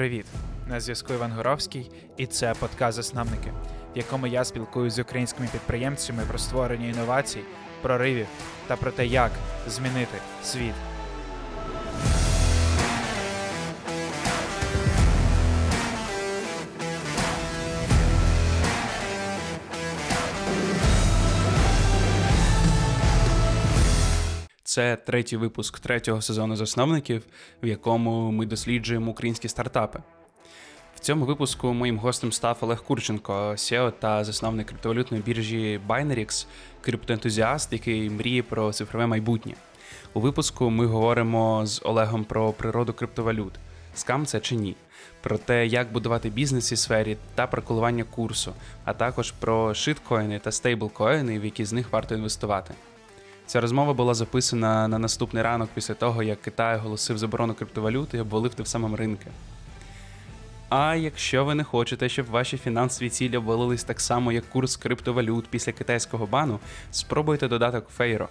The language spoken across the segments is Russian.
Привіт! На зв'язку Іван Горовський, і це подкаст Засновники, в якому я спілкуюся з українськими підприємцями про створення інновацій, проривів та про те, як змінити світ. Це третій випуск третього сезону засновників, в якому ми досліджуємо українські стартапи. В цьому випуску моїм гостем став Олег Курченко, SEO та засновник криптовалютної біржі Binarix, криптоентузіаст, який мріє про цифрове майбутнє. У випуску ми говоримо з Олегом про природу криптовалют, скам це чи ні, про те, як будувати бізнес у сфері та про коливання курсу, а також про шиткоїни та стейблкоїни, в які з них варто інвестувати. Ця розмова була записана на наступний ранок після того, як Китай оголосив заборону криптовалют і обвалив тим самим ринки. А якщо ви не хочете, щоб ваші фінансові цілі обвалились так само, як курс криптовалют після китайського бану, спробуйте додаток Фейро.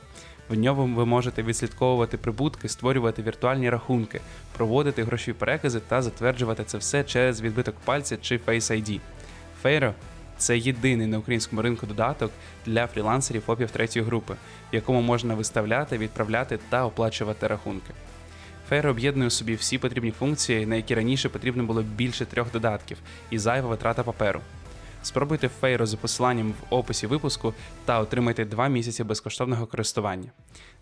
В ньому ви можете відслідковувати прибутки, створювати віртуальні рахунки, проводити грошові перекази та затверджувати це все через відбиток пальця чи Face ID. Фейро це єдиний на українському ринку додаток для фрілансерів ФОПів третьої групи, в якому можна виставляти, відправляти та оплачувати рахунки. Фейр об'єднує у собі всі потрібні функції, на які раніше потрібно було більше трьох додатків, і зайва витрата паперу. Спробуйте Фейро за посиланням в описі випуску та отримайте два місяці безкоштовного користування.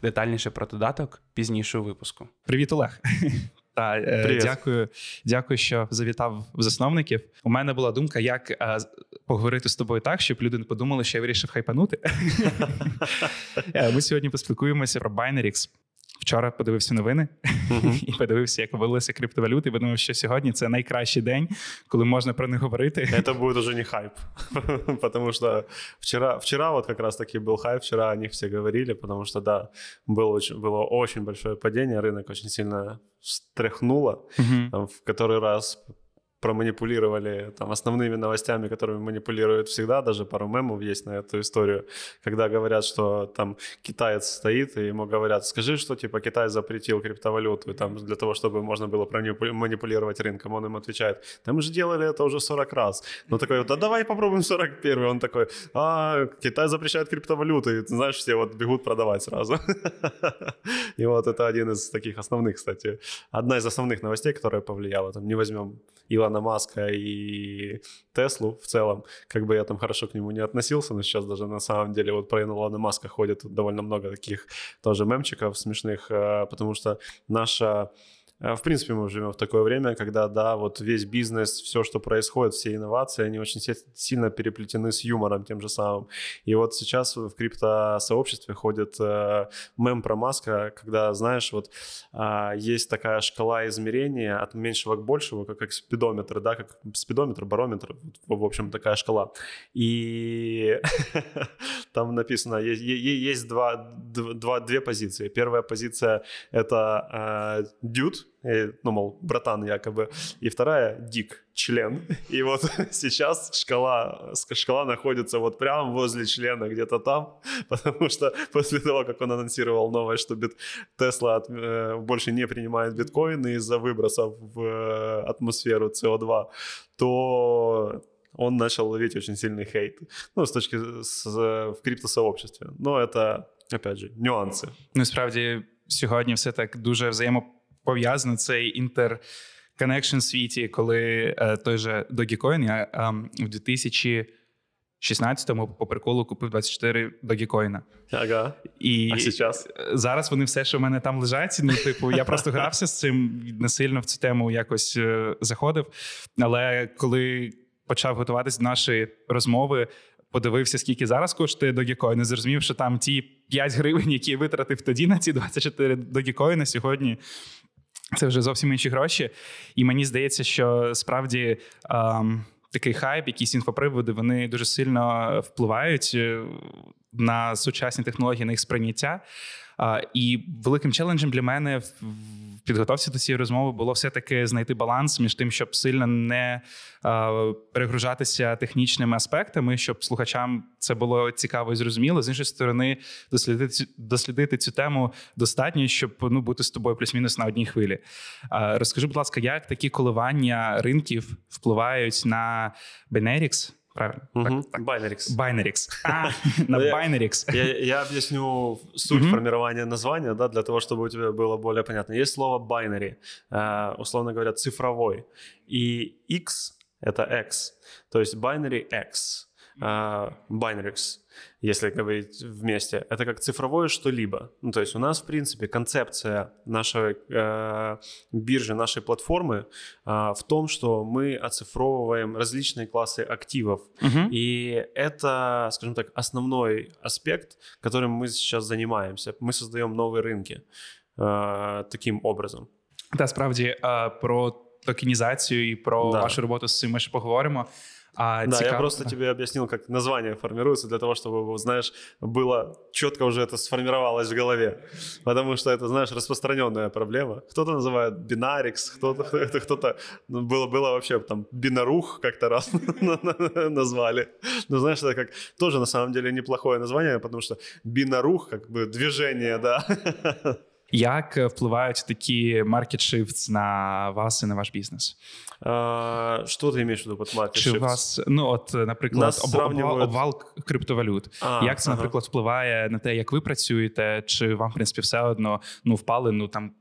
Детальніше про додаток пізніше у випуску. Привіт, Олег. Та Привет. Дякую, дякую, що завітав в засновників. У мене була думка, як е, поговорити з тобою так, щоб люди не подумали, що я вирішив хайпанути. Е, Ми сьогодні поспілкуємося про Binarix. Вчора подивився новини і подивився, як ввалилися криптовалюти. Подумав, що сьогодні це найкращий день, коли можна про них говорити. Это будет уже не хайп, потому что вчера, вчера вот как раз-таки был хайп, вчера о них все говорили, потому что, да, было очень, было очень большое падение, рынок очень сильно встряхнуло, там, в который раз проманипулировали там, основными новостями, которыми манипулируют всегда, даже пару мемов есть на эту историю, когда говорят, что там китаец стоит, и ему говорят, скажи, что типа Китай запретил криптовалюту там, для того, чтобы можно было манипулировать рынком. Он им отвечает, да мы же делали это уже 40 раз. Ну такой, да давай попробуем 41 Он такой, а, Китай запрещает криптовалюты, и, знаешь, все вот бегут продавать сразу. И вот это один из таких основных, кстати, одна из основных новостей, которая повлияла. Там не возьмем Илона Маска и Теслу в целом, как бы я там хорошо к нему не относился, но сейчас даже на самом деле вот про Илона Маска ходит довольно много таких тоже мемчиков смешных, э, потому что наша в принципе, мы живем в такое время, когда, да, вот весь бизнес, все, что происходит, все инновации, они очень сильно переплетены с юмором тем же самым. И вот сейчас в криптосообществе ходит э, мем про Маска, когда, знаешь, вот а, есть такая шкала измерения от меньшего к большего, как, как спидометр, да, как спидометр, барометр, в общем, такая шкала. И там написано, е- е- есть два, дв- два, две позиции. Первая позиция — это э, дюд, э, ну, мол, братан якобы, и вторая — дик, член. И вот сейчас шкала, шкала находится вот прямо возле члена, где-то там, потому что после того, как он анонсировал новое, что бит, Тесла э, больше не принимает биткоины из-за выбросов в э, атмосферу CO2, то он начал ловить очень сильный хейт. Ну, с точки с, в криптосообществе. Но это, опять же, нюансы. Насправді сьогодні все так дуже взаємопов'язано. Цей інтерконнекшн світі, коли е, той же Dogecoin, я е, в 2016-му по приколу купив 24 Dogecoin. Ага. І А сейчас? зараз вони все, що в мене там лежать. Ну, типу, я просто грався з цим, не сильно в цю тему якось е, заходив. Але коли почав готуватись до нашої розмови, подивився, скільки зараз коштує Dogecoin, і зрозумів, що там ті 5 гривень, які я витратив тоді на ці 24 Dogecoin, сьогодні. Це вже зовсім інші гроші. І мені здається, що справді ем, такий хайп, якісь інфоприводи, вони дуже сильно впливають е, на сучасні технології, на їх сприйняття. І великим челенджем для мене в підготовці до цієї розмови було все-таки знайти баланс між тим, щоб сильно не перегружатися технічними аспектами, щоб слухачам це було цікаво і зрозуміло. З іншої сторони, дослідити дослідити цю тему достатньо, щоб ну бути з тобою плюс-мінус на одній хвилі. Розкажи, будь ласка, як такі коливання ринків впливають на Benelix, Правильно? Угу. Так, так. Binarix. Binarix. А, на Binarix. Я, я объясню суть угу. формирования названия, да, для того, чтобы у тебя было более понятно. Есть слово binary, э, условно говоря, цифровой. И X — это X. То есть binary X. Э, Binarix если говорить вместе, это как цифровое что-либо. Ну, то есть у нас, в принципе, концепция нашей э, биржи, нашей платформы э, в том, что мы оцифровываем различные классы активов. Uh-huh. И это, скажем так, основной аспект, которым мы сейчас занимаемся. Мы создаем новые рынки э, таким образом. Та справді про токенізацію і про да. вашу роботу з цим ми ще поговоримо. А да, цікав... я просто тебе объяснил, как название формируется, для того, чтобы, знаешь, было четко уже это сформировалось в голове. Потому что это, знаешь, распространенная проблема. Кто-то называет бинарикс, кто-то, кто-то ну, было, было вообще там бинарух как-то раз назвали. Но знаешь, это как тоже на самом деле неплохое название, потому что бинарух, как бы движение, да. Як впливають такі market shifts на вас і на ваш бізнес? А, Що ти маєш в виду під market Чи shifts? вас, ну от, наприклад, Нас сравнивают... обвал криптовалют. А, як це, ага. наприклад, впливає на те, як ви працюєте, чи вам, в принципі, все одно ну, впали, ну там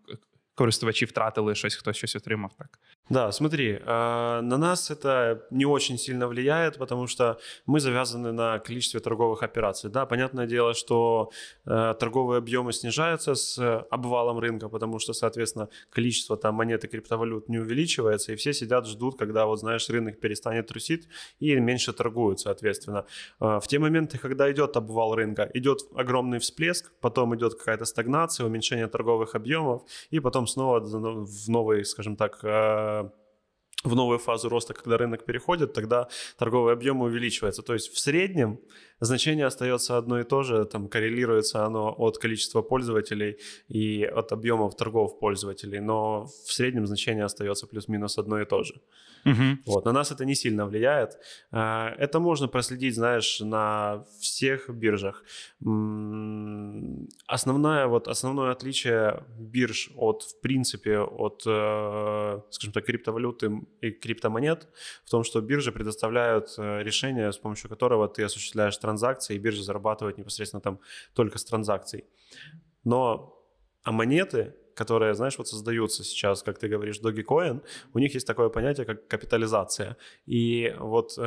користувачі втратили щось, хтось щось отримав так. Да, смотри, на нас это не очень сильно влияет, потому что мы завязаны на количестве торговых операций. Да, понятное дело, что торговые объемы снижаются с обвалом рынка, потому что, соответственно, количество там монет и криптовалют не увеличивается, и все сидят, ждут, когда, вот знаешь, рынок перестанет трусить и меньше торгуют, соответственно. В те моменты, когда идет обвал рынка, идет огромный всплеск, потом идет какая-то стагнация, уменьшение торговых объемов, и потом снова в новый, скажем так, в новую фазу роста, когда рынок переходит, тогда торговый объем увеличивается. То есть в среднем значение остается одно и то же, там коррелируется оно от количества пользователей и от объемов торгов пользователей, но в среднем значение остается плюс-минус одно и то же. Угу. Вот, на нас это не сильно влияет. А, это можно проследить, знаешь, на всех биржах. Основное, вот, основное отличие бирж от, в принципе, от, э, скажем так, криптовалюты и криптомонет в том, что биржи предоставляют э, решение, с помощью которого ты осуществляешь транзакции, и биржа зарабатывает непосредственно там только с транзакций. Но а монеты которые, знаешь, вот создаются сейчас, как ты говоришь, Dogecoin, у них есть такое понятие, как капитализация. И вот э,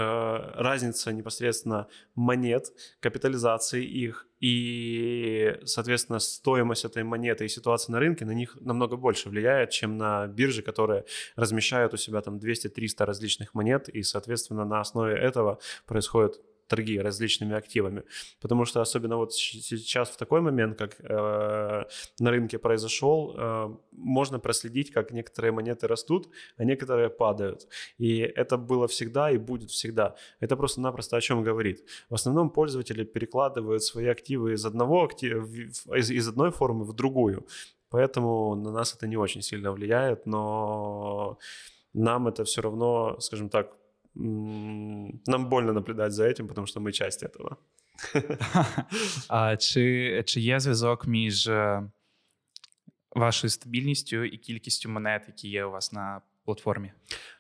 разница непосредственно монет, капитализации их и, соответственно, стоимость этой монеты и ситуация на рынке на них намного больше влияет, чем на биржи, которые размещают у себя там 200-300 различных монет, и, соответственно, на основе этого происходит торги различными активами. Потому что особенно вот сейчас в такой момент, как э, на рынке произошел, э, можно проследить, как некоторые монеты растут, а некоторые падают. И это было всегда и будет всегда. Это просто-напросто о чем говорит. В основном пользователи перекладывают свои активы из одного актива, из, из одной формы в другую. Поэтому на нас это не очень сильно влияет, но нам это все равно, скажем так, нам больно наблюдати за этим, тому що ми часть этого. А Чи чи є зв'язок між е, вашою стабільністю і кількістю монет, які є у вас на платформі?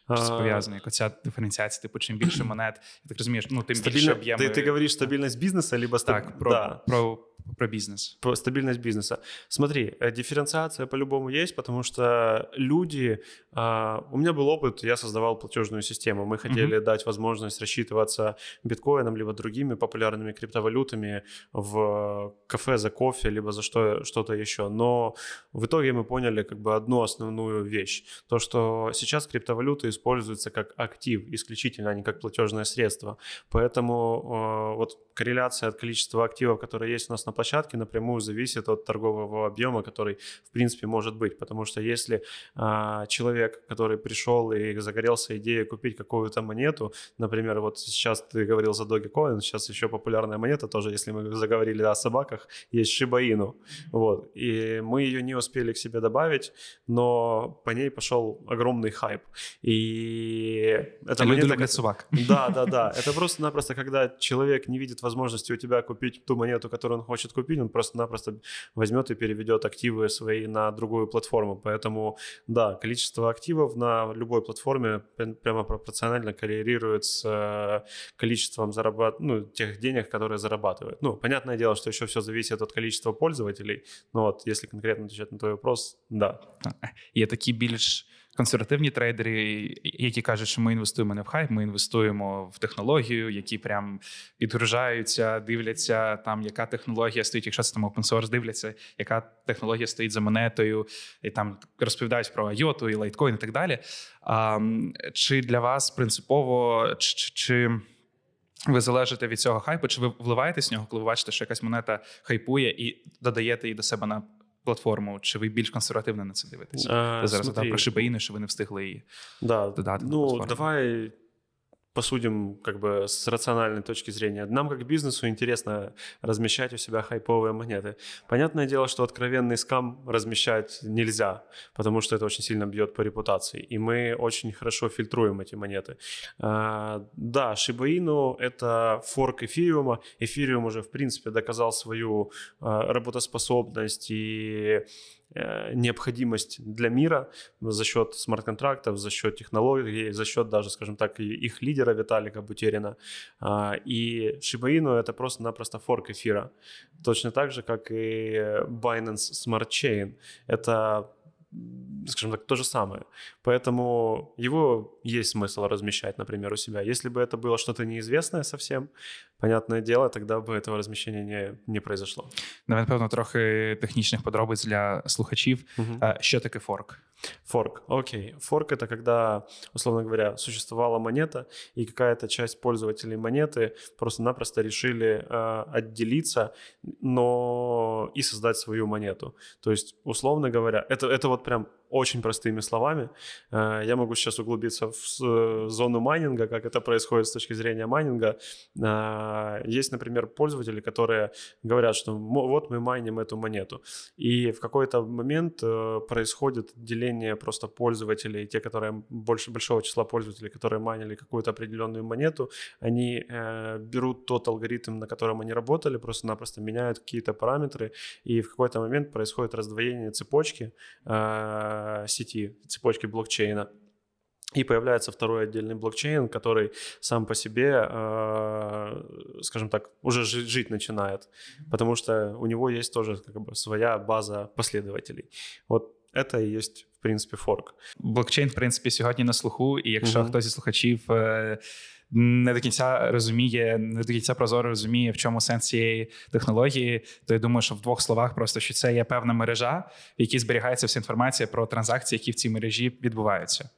Чи це пов'язано? Як оця диференціація, типу, чим більше монет, я так розумієш, ну тим Стабільно... більше об'єми. Ти, ти говориш стабільність бізнесу, або стаб... Так, про, да. про про бизнес. Про стабильность бизнеса. Смотри, э, дифференциация по-любому есть, потому что люди... А, у меня был опыт, я создавал платежную систему. Мы хотели mm-hmm. дать возможность рассчитываться биткоином, либо другими популярными криптовалютами в кафе за кофе, либо за что, что-то еще. Но в итоге мы поняли как бы одну основную вещь. То, что сейчас криптовалюты используются как актив исключительно, а не как платежное средство. Поэтому э, вот корреляция от количества активов, которые есть у нас на площадке напрямую зависит от торгового объема, который, в принципе, может быть. Потому что если а, человек, который пришел и загорелся идеей купить какую-то монету, например, вот сейчас ты говорил за Dogecoin, сейчас еще популярная монета тоже, если мы заговорили о собаках, есть Shiba Inu. Вот. И мы ее не успели к себе добавить, но по ней пошел огромный хайп. И это Люди монета, люблять как- собак. да, да, да. Это просто-напросто, когда человек не видит возможности у тебя купить ту монету, которую он хочет купить, он просто-напросто возьмет и переведет активы свои на другую платформу. Поэтому, да, количество активов на любой платформе прям- прямо пропорционально коррелирует с э, количеством зарабат... ну, тех денег, которые зарабатывают. Ну, понятное дело, что еще все зависит от количества пользователей, но вот если конкретно отвечать на твой вопрос, да. Є такі більш консервативні трейдери, які кажуть, що ми інвестуємо не в хайп, ми інвестуємо в технологію, які прям підгружаються, дивляться там, яка технологія стоїть, якщо це там open source, дивляться, яка технологія стоїть за монетою, і там розповідають про IOTA і лайткоін і так далі. А, чи для вас принципово чи, чи, ви залежите від цього хайпу, чи ви вливаєтесь в нього, коли ви бачите, що якась монета хайпує і додаєте її до себе на платформу, чи ви більш консервативно на це дивитесь? А, Ви зараз смотри, згадав про шибаїни, що ви не встигли її. Да, додаток на ну платформу. давай посудим как бы с рациональной точки зрения. Нам как бизнесу интересно размещать у себя хайповые монеты. Понятное дело, что откровенный скам размещать нельзя, потому что это очень сильно бьет по репутации. И мы очень хорошо фильтруем эти монеты. А, да, Shiba Inu — это форк эфириума. Эфириум уже, в принципе, доказал свою а, работоспособность и необходимость для мира за счет смарт-контрактов, за счет технологий, за счет даже, скажем так, их лидера Виталика Бутерина. А, И Inu — это просто-напросто форк эфира. Точно так же, как и Binance Smart Chain. Это скажем так, то же самое. Поэтому его есть смысл размещать, например, у себя. Если бы это было что-то неизвестное совсем, понятное дело, тогда бы этого размещения не, не произошло. Давай, напевно, трохи технічних подробиць для слухачів. Е, Що таке форк? Форк. Окей. Форк это когда, условно говоря, существовала монета, и какая-то часть пользователей монеты просто-напросто решили э, отделиться, но и создать свою монету. То есть, условно говоря, это, это вот прям очень простыми словами. Э, я могу сейчас углубиться в э, зону майнинга, как это происходит с точки зрения майнинга. Э, Есть, например, пользователи, которые говорят, что «Мо- вот мы майним эту монету. И в какой-то момент происходит деление просто пользователей, те, которые больше большого числа пользователей, которые майнили какую-то определенную монету, они берут тот алгоритм, на котором они работали, просто-напросто меняют какие-то параметры, и в какой-то момент происходит раздвоение цепочки э, сети, цепочки блокчейна. И появляется второй отдельный блокчейн, который сам по себе, э, скажем так, уже жи- жить начинает, потому что у него есть тоже как бы своя база последователей. Вот это и есть, в принципе, форк. Блокчейн, в принципі, сьогодні на слуху, і якщо Мгм. хтось із слухачів е, не до кінця розуміє, не до кінця прозоро розуміє, в чому сенс цієї технології, то я думаю, що в двох словах просто що це є певна мережа, в якій зберігається вся інформація про транзакції, які в цій мережі відбуваються.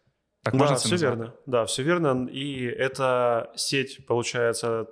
Так можна да, це все назвати? верно. Да, все верно. И эта сеть, получается,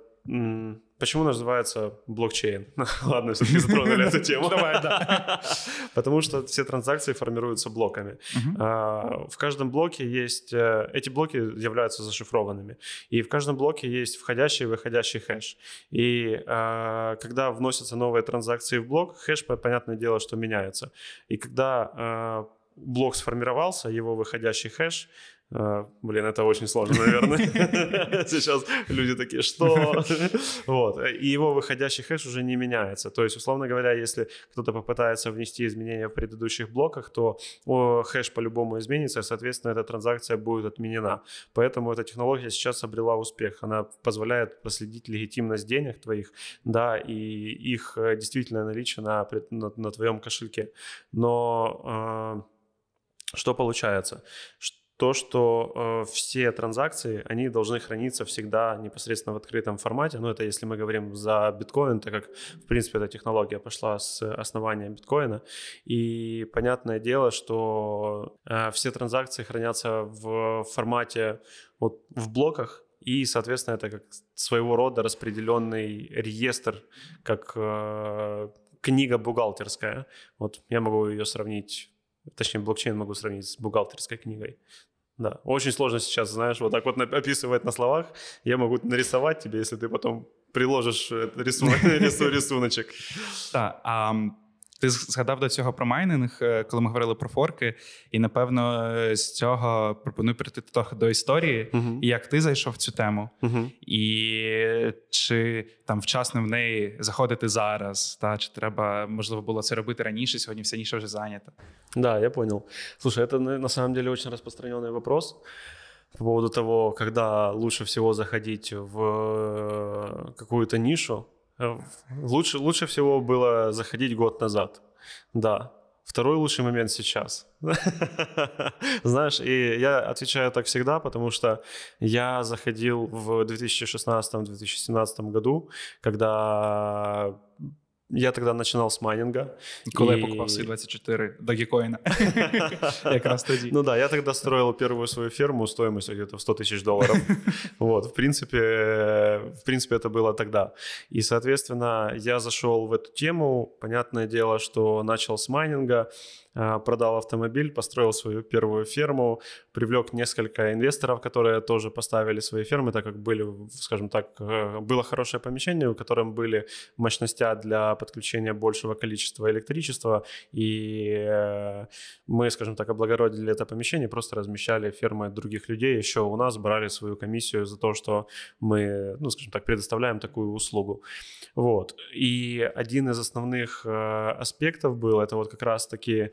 почему называется блокчейн? Ладно, все-таки затронули эту тему. Давай, да. Потому что все транзакции формируются блоками. А, В каждом блоке есть... э, Эти блоки являются зашифрованными. И в каждом блоке есть входящий и выходящий хэш. И а, когда вносятся новые транзакции в блок, хэш, по- понятное дело, что меняется. И когда а, блок сформировался, его выходящий хэш, Блин, это очень сложно, наверное. Сейчас люди такие, что? Вот. И его выходящий хэш уже не меняется. То есть, условно говоря, если кто-то попытается внести изменения в предыдущих блоках, то хэш по-любому изменится, и, соответственно, эта транзакция будет отменена. Поэтому эта технология сейчас обрела успех. Она позволяет проследить легитимность денег твоих, да, и их э, действительно наличие на, на, на твоем кошельке. Но э, что получается? Ш- То, что э, все транзакции, они должны храниться всегда непосредственно в открытом формате. Ну, это если мы говорим за биткоин, так как, в принципе, эта технология пошла с основания биткоина. И понятное дело, что э, все транзакции хранятся в формате вот в блоках, И, соответственно, это как своего рода распределенный реестр, как э, книга бухгалтерская. Вот я могу ее сравнить, точнее, блокчейн могу сравнить с бухгалтерской книгой. Да, очень сложно сейчас, знаешь, вот так вот описывать на словах. Я могу нарисовать тебе, если ты потом приложиш рисунок, рисуночок. Так, а ти згадав до цього про майнинг, е, коли ми говорили про форки, і напевно з цього пропоную прийти трохи до історії, uh-huh. як ти зайшов в цю тему, uh-huh. і чи там вчасно в неї заходити зараз, та чи треба можливо було це робити раніше? Сьогодні вся ніша вже зайнята. Да, я понял. Слушай, это на самом деле очень распространенный вопрос. по поводу того, когда лучше всего заходить в э, какую-то нишу. Э, лучше, лучше всего было заходить год назад. Да. Второй лучший момент сейчас. Знаешь, и я отвечаю так всегда, потому что я заходил в 2016-2017 году, когда я тогда начинал с майнинга. Коли и... я покупав свої 24 догікоїна. Якраз тоді. Ну да, я тогда строил первую свою ферму стоимостью где-то в 100 тысяч долларов. Вот, в принципе, в принципе, это было тогда. И, соответственно, я зашел в эту тему. Понятное дело, что начал с майнинга. А, продал автомобиль, построил свою первую ферму, привлек несколько инвесторов, которые тоже поставили свои фермы, так как были, скажем так, э, было хорошее помещение, в котором были мощности для подключения большего количества электричества, и э, мы, скажем так, облагородили это помещение, просто размещали фермы других людей, еще у нас брали свою комиссию за то, что мы, ну, скажем так, предоставляем такую услугу. Вот. И один из основных э, аспектов был, это вот как раз-таки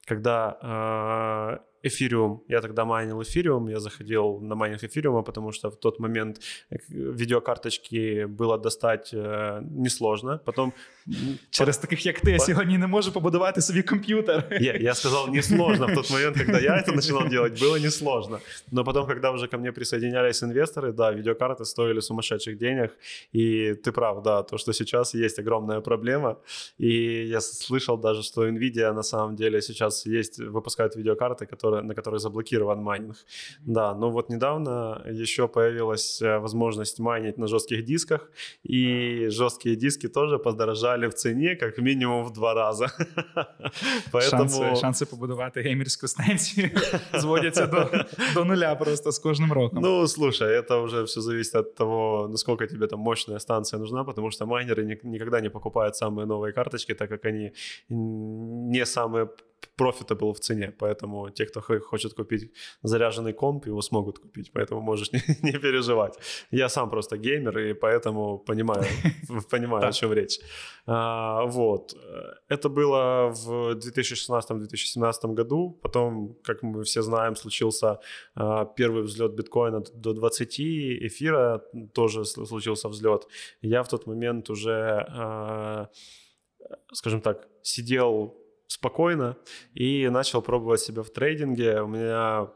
когда э, эфириум, я тогда майнил эфириум, я заходил на майнинг эфириума, потому что в тот момент э, видеокарточки было достать э, несложно. Потом Через таких, як ти, я сьогодні не можу побудувати собі комп'ютер. Я, я сказал несложно. В тот момент, когда я это начинал делать, было несложно. Но потом, когда уже ко мне присоединялись инвесторы, да, видеокарты стоили сумасшедших денег. И ты прав, да, то, что сейчас есть огромная проблема. И я слышал даже, что NVIDIA на самом деле сейчас есть, выпускают видеокарты, которые, на которых заблокирован майнинг. Да, но вот недавно еще появилась э, возможность майнить на жестких дисках. И жесткие диски тоже подорожали подорожали в ціні як мінімум в два рази. Поэтому... Шанси, шанси побудувати геймерську станцію зводяться до, до нуля просто з кожним роком. Ну, слушай, это уже все зависит от того, насколько тебе там мощная станция нужна, потому что майнеры никогда не покупают самые новые карточки, так как они не самые profitable в цене, поэтому те, кто хочет купить заряженный комп, его смогут купить, поэтому можешь не, не переживать. Я сам просто геймер, и поэтому понимаю, понимаю, о чем речь. А, вот. Это было в 2016-2017 году, потом, как мы все знаем, случился а, первый взлет биткоина до 20, эфира тоже случился взлет. Я в тот момент уже, а, скажем так, сидел спокойно и начал пробовать себя в трейдинге. У меня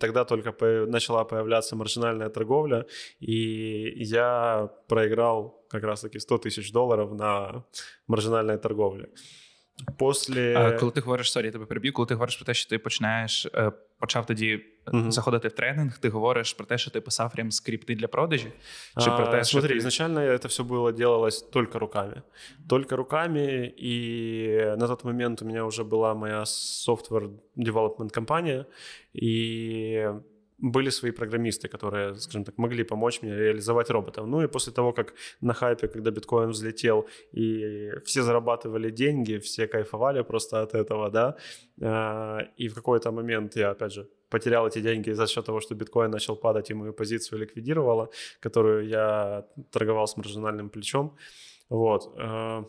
тогда только начала появляться маржинальная торговля, и я проиграл как раз-таки 100 тысяч долларов на маржинальной торговле. После... А, коли ти говориш, сорі, я тебе переб'ю, коли ти говориш про те, що ти починаєш, почав тоді uh-huh. заходити в тренинг, ти говориш про те, що ти писав прям скрипти для продажі? Чи а, про те, смотри, ты... изначально это все было делалось только руками. Только руками, и на тот момент у меня уже была моя software development компания, и были свои программисты, которые, скажем так, могли помочь мне реализовать роботов. Ну и после того, как на хайпе, когда биткоин взлетел, и все зарабатывали деньги, все кайфовали просто от этого, да, а, и в какой-то момент я, опять же, потерял эти деньги за счет того, что биткоин начал падать, и мою позицию ликвидировала, которую я торговал с маржинальным плечом. Вот. А,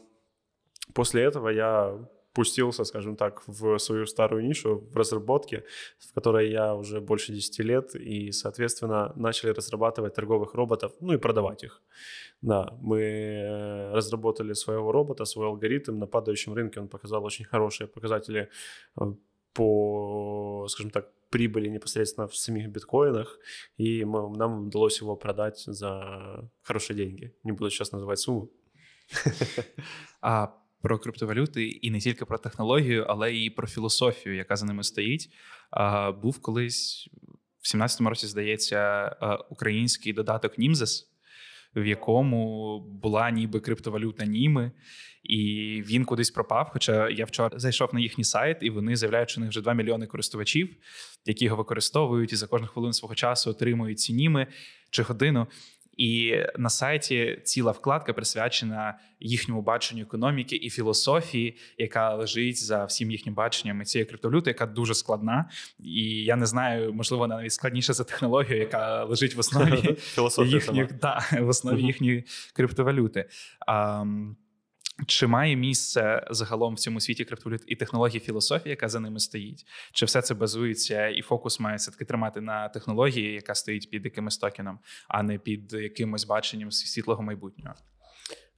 после этого я пустился, скажем так, в свою старую нишу в разработке, в которой я уже больше 10 лет, и, соответственно, начали разрабатывать торговых роботов, ну и продавать их. Да, мы э, разработали своего робота, свой алгоритм на падающем рынке, он показал очень хорошие показатели э, по, скажем так, прибыли непосредственно в самих биткоинах, и мы, нам удалось его продать за хорошие деньги. Не буду сейчас называть сумму. А про криптовалюти і не тільки про технологію, але і про філософію, яка за ними стоїть. Був колись в в 17-му році, здається, е, український додаток Німзес, в якому була ніби криптовалюта Німи, і він кудись пропав. Хоча я вчора зайшов на їхній сайт, і вони заявляють, що у них вже 2 мільйони користувачів, які його використовують і за кожну хвилину свого часу отримують ці німи чи годину. І на сайті ціла вкладка присвячена їхньому баченню економіки і філософії, яка лежить за всім їхнім баченням і цієї криптовалюти, яка дуже складна. І я не знаю, можливо, вона навіть складніша за технологію, яка лежить в основі їхніх та, в основі їхньої криптовалюти. Чи має місце загалом в цьому світі криптовалют і технології філософії, яка за ними стоїть? Чи все це базується, і фокус має все таки тримати на технології, яка стоїть під якимось токеном, а не під якимось баченням світлого майбутнього?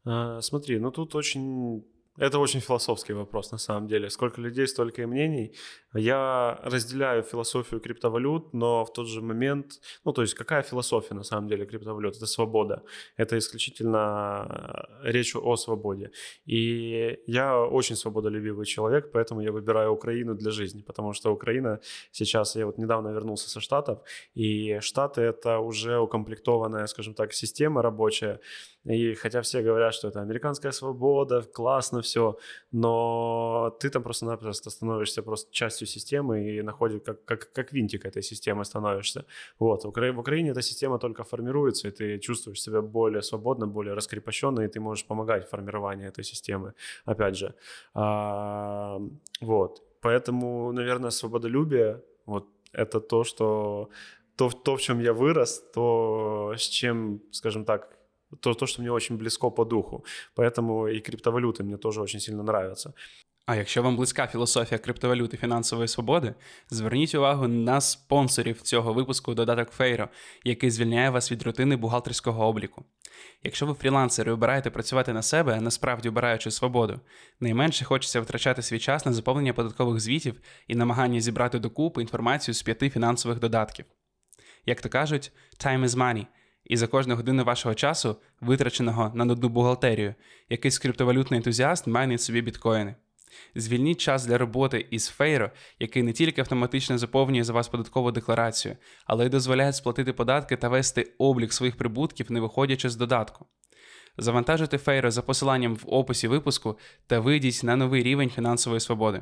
А, смотри, ну тут очень Это очень философский вопрос, на самом деле. Сколько людей, столько и мнений. Я разделяю философию криптовалют, но в тот же момент, ну, то есть какая философия на самом деле криптовалют? Это свобода. Это исключительно э, речь о свободе. И я очень свободолюбивый человек, поэтому я выбираю Украину для жизни, потому что Украина сейчас, я вот недавно вернулся со Штатов, и Штаты это уже укомплектованная, скажем так, система рабочая, и хотя все говорят, что это американская свобода, классно все, но ты там просто-напросто становишься просто частью системы и находишь, как, как, как винтик этой системы становишься. Вот. В, Укра... в Украине эта система только формируется, и ты чувствуешь себя более свободно, более раскрепощенно, и ты можешь помогать в формировании этой системы, опять же. А, вот. Поэтому, наверное, свободолюбие, вот это то, что то, то, в чем я вырос, то, с чем, скажем так, то, то, что мне очень близко по духу. Поэтому и криптовалюты мне тоже очень сильно нравятся. А якщо вам близька філософія криптовалюти фінансової свободи, зверніть увагу на спонсорів цього випуску додаток Фейро, який звільняє вас від рутини бухгалтерського обліку. Якщо ви фрілансер і обираєте працювати на себе, насправді обираючи свободу, найменше хочеться втрачати свій час на заповнення податкових звітів і намагання зібрати докупи інформацію з п'яти фінансових додатків. Як то кажуть, time is money – і за кожну годину вашого часу, витраченого на нудну бухгалтерію, якийсь криптовалютний ентузіаст майне собі біткоїни. Звільніть час для роботи із Фейро, який не тільки автоматично заповнює за вас податкову декларацію, але й дозволяє сплатити податки та вести облік своїх прибутків, не виходячи з додатку. Завантажуйте Фейро за посиланням в описі випуску та вийдіть на новий рівень фінансової свободи.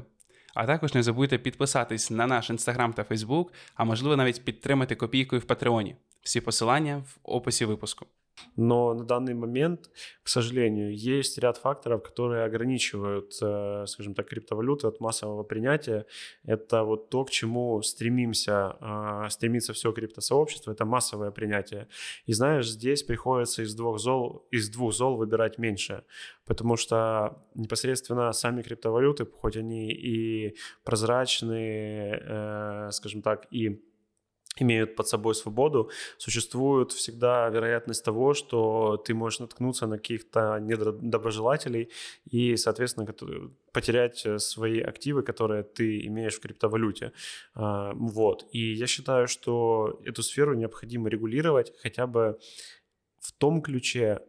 А також не забудьте підписатись на наш інстаграм та Фейсбук, а можливо навіть підтримати копійкою в Патреоні. Всі посилання в описі випуску. Но на данный момент, к сожалению, есть ряд факторов, которые ограничивают, э, скажем так, криптовалюты от массового принятия. Это вот то, к чему стремимся, э, стремится все криптосообщество, это массовое принятие. И знаешь, здесь приходится из двух зол, из двух зол выбирать меньше, потому что непосредственно сами криптовалюты, хоть они и прозрачные, э, скажем так, и имеют под собой свободу, существует всегда вероятность того, что ты можешь наткнуться на каких-то недоброжелателей и, соответственно, потерять э, свои активы, которые ты имеешь в криптовалюте. А, вот. И я считаю, что эту сферу необходимо регулировать хотя бы в том ключе,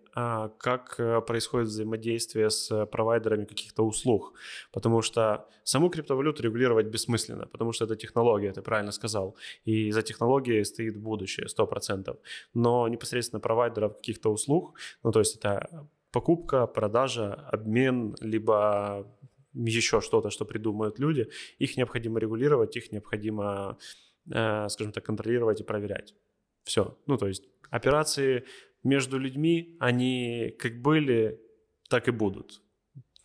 как э, происходит взаимодействие с провайдерами каких-то услуг. Потому что саму криптовалюту регулировать бессмысленно, потому что это технология, ты правильно сказал. И за технологией стоит будущее, 100%. Но непосредственно провайдеров каких-то услуг, ну то есть это покупка, продажа, обмен, либо еще что-то, что придумают люди, их необходимо регулировать, их необходимо, э, скажем так, контролировать и проверять. Все. Ну, то есть операции между людьми, они как были, так и будут.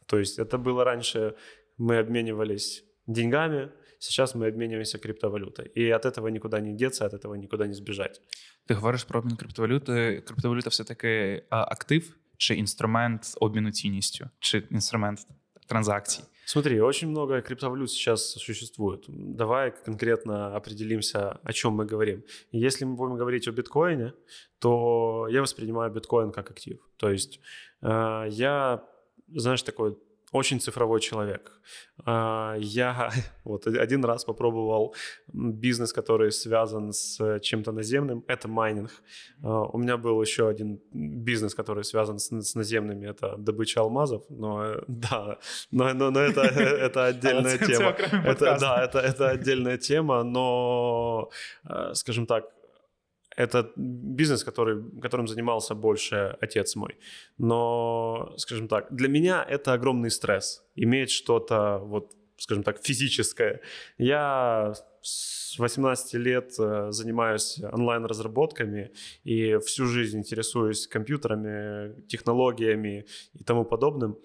То есть это было раньше, мы обменивались деньгами, сейчас мы обмениваемся криптовалютой. И от этого никуда не деться, от этого никуда не сбежать. Ти говориш про обмін криптовалюти. Криптовалюта все-таки актив чи інструмент обміну цінністю, чи інструмент транзакций? Смотри, очень много криптовалют сейчас существует. Давай конкретно определимся, о чем мы говорим. Если мы будем говорить о биткоине, то я воспринимаю биткоин как актив. То есть э, я, знаешь, такой очень цифровой человек. А, я вот один раз попробовал бизнес, который связан с чем-то наземным. Это майнинг. А, у меня был еще один бизнес, который связан с, с наземными. Это добыча алмазов. Но э, да, но, но, но это, это отдельная тема. Это, да, это, это отдельная тема, но, э, скажем так, это бизнес, который, которым занимался больше отец мой. Но, скажем так, для меня это огромный стресс. Иметь что-то, вот, скажем так, физическое. Я с 18 лет э, занимаюсь онлайн-разработками и всю жизнь интересуюсь компьютерами, технологиями и тому подобным.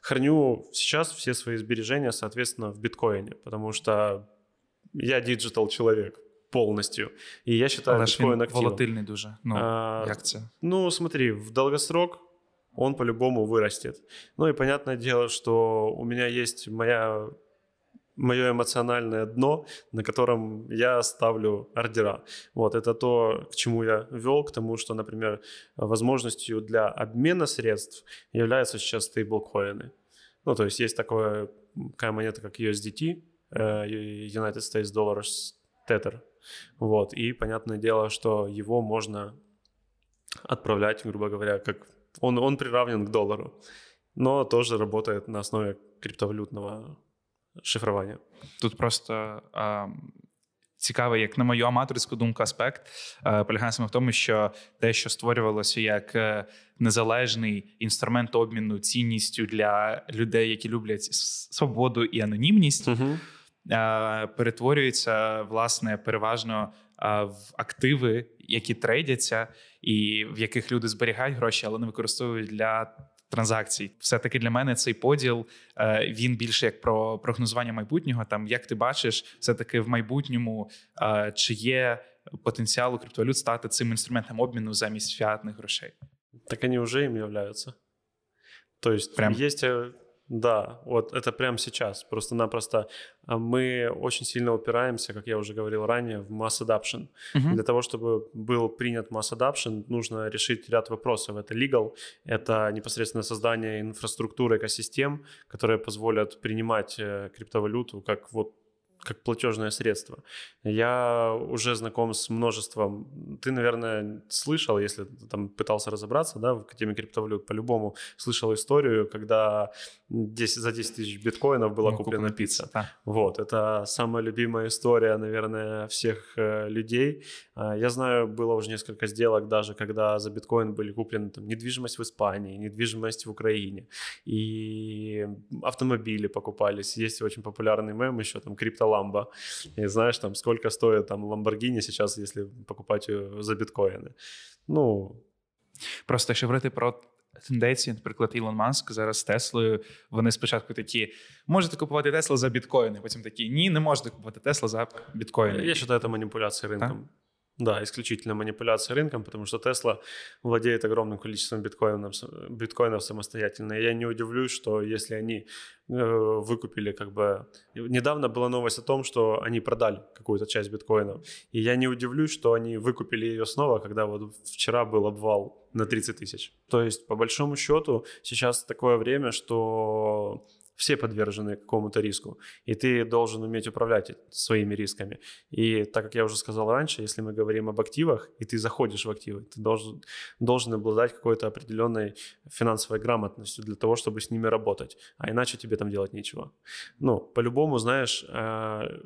Храню сейчас все свои сбережения, соответственно, в биткоине, потому что я digital человек полностью. И я считаю Але біткоін він активом. волатильний дуже. Ну, А, як це? Ну, смотри, в долгосрок он по-любому вырастет. Ну и понятное дело, что у меня есть моя мое эмоциональное дно, на котором я ставлю ордера. Вот, это то, к чему я вел, к тому, что, например, возможностью для обмена средств являются сейчас стейблкоины. Ну, то есть есть такое, такая монета, как USDT, э, United States Dollars Tether. Вот, и понятное дело, что его можно отправлять, грубо говоря, как он, он приравнен к доллару, но тоже работает на основе криптовалютного шифрування. Тут просто а, цікавий, як на мою аматорську думку, аспект а, полягає саме в тому, що те, що створювалося як е, незалежний інструмент обміну цінністю для людей, які люблять свободу і анонімність, Угу. А, перетворюється власне переважно в активи, які трейдяться, і в яких люди зберігають гроші, але не використовують для транзакцій. Все-таки для мене цей поділ е, він більше як про прогнозування майбутнього. Там як ти бачиш, все-таки в майбутньому е, чи є потенціал у криптовалют стати цим інструментом обміну замість фіатних грошей. Так они уже им являются. То есть Прям? есть, э, да, вот это прямо сейчас. Просто-напросто а, мы очень сильно упираемся, как я уже говорил ранее, в mass adoption. Для того, чтобы был принят mass adoption, нужно решить ряд вопросов. Это legal, это непосредственно создание инфраструктуры экосистем, которые позволят принимать э, криптовалюту как вот как платежное средство. Я уже знаком с множеством. Ты, наверное, слышал, если там пытался разобраться, да, в теме криптовалют, по-любому слышал историю, когда 10, за 10 тысяч биткоинов была Ну, куплена пицца. Так. Вот, это самая любимая история, наверное, всех э, людей. А, Я знаю, было уже несколько сделок даже, когда за биткоин были куплены там, недвижимость в Испании, недвижимость в Украине, и автомобили покупались. Есть очень популярный мем еще, там, криптоламба. И знаешь, там, сколько стоит там Ламборгини сейчас, если покупать ее за биткоины. Ну, Просто якщо говорити про тенденції, наприклад, Ілон Маск зараз з Теслою. Вони спочатку такі: можете купувати Тесла за біткоїни. Потім такі ні, не можете купувати Тесла за біткоїни. Я считаю, это манипуляция рынком. Да, исключительно манипуляция рынком, потому что Tesla владеет огромным количеством биткоинов, биткоинов самостоятельно. И я не удивлюсь, что если они э, выкупили как бы... Недавно была новость о том, что они продали какую-то часть биткоинов. И я не удивлюсь, что они выкупили ее снова, когда вот вчера был обвал на 30 тысяч. То есть, по большому счету, сейчас такое время, что все подвержены какому-то риску, и ты должен уметь управлять своими рисками. И так как я уже сказал раньше, если мы говорим об активах, и ты заходишь в активы, ты должен, должен обладать какой-то определенной финансовой грамотностью для того, чтобы с ними работать, а иначе тебе там делать нечего. Ну, по-любому, знаешь, э,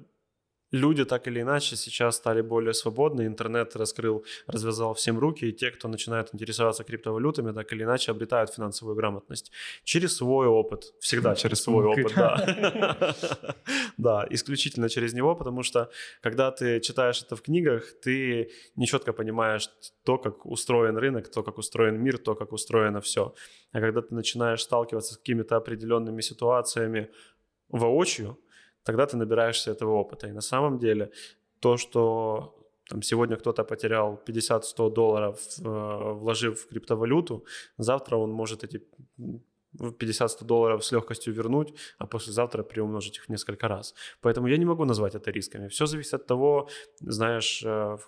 люди так или иначе сейчас стали более свободны, интернет раскрыл, развязал всем руки, и те, кто начинает интересоваться криптовалютами, так или иначе обретают финансовую грамотность через свой опыт, всегда через, свой опыт, да. Да, исключительно через него, потому что когда ты читаешь это в книгах, ты нечетко понимаешь то, как устроен рынок, то, как устроен мир, то, как устроено все. А когда ты начинаешь сталкиваться с какими-то определенными ситуациями воочию, тогда ты набираешься этого опыта. И на самом деле то, что там, сегодня кто-то потерял 50-100 долларов, э, вложив в криптовалюту, завтра он может эти м, 50-100 долларов с легкостью вернуть, а послезавтра приумножить их в несколько раз. Поэтому я не могу назвать это рисками. Все зависит от того, знаешь, э,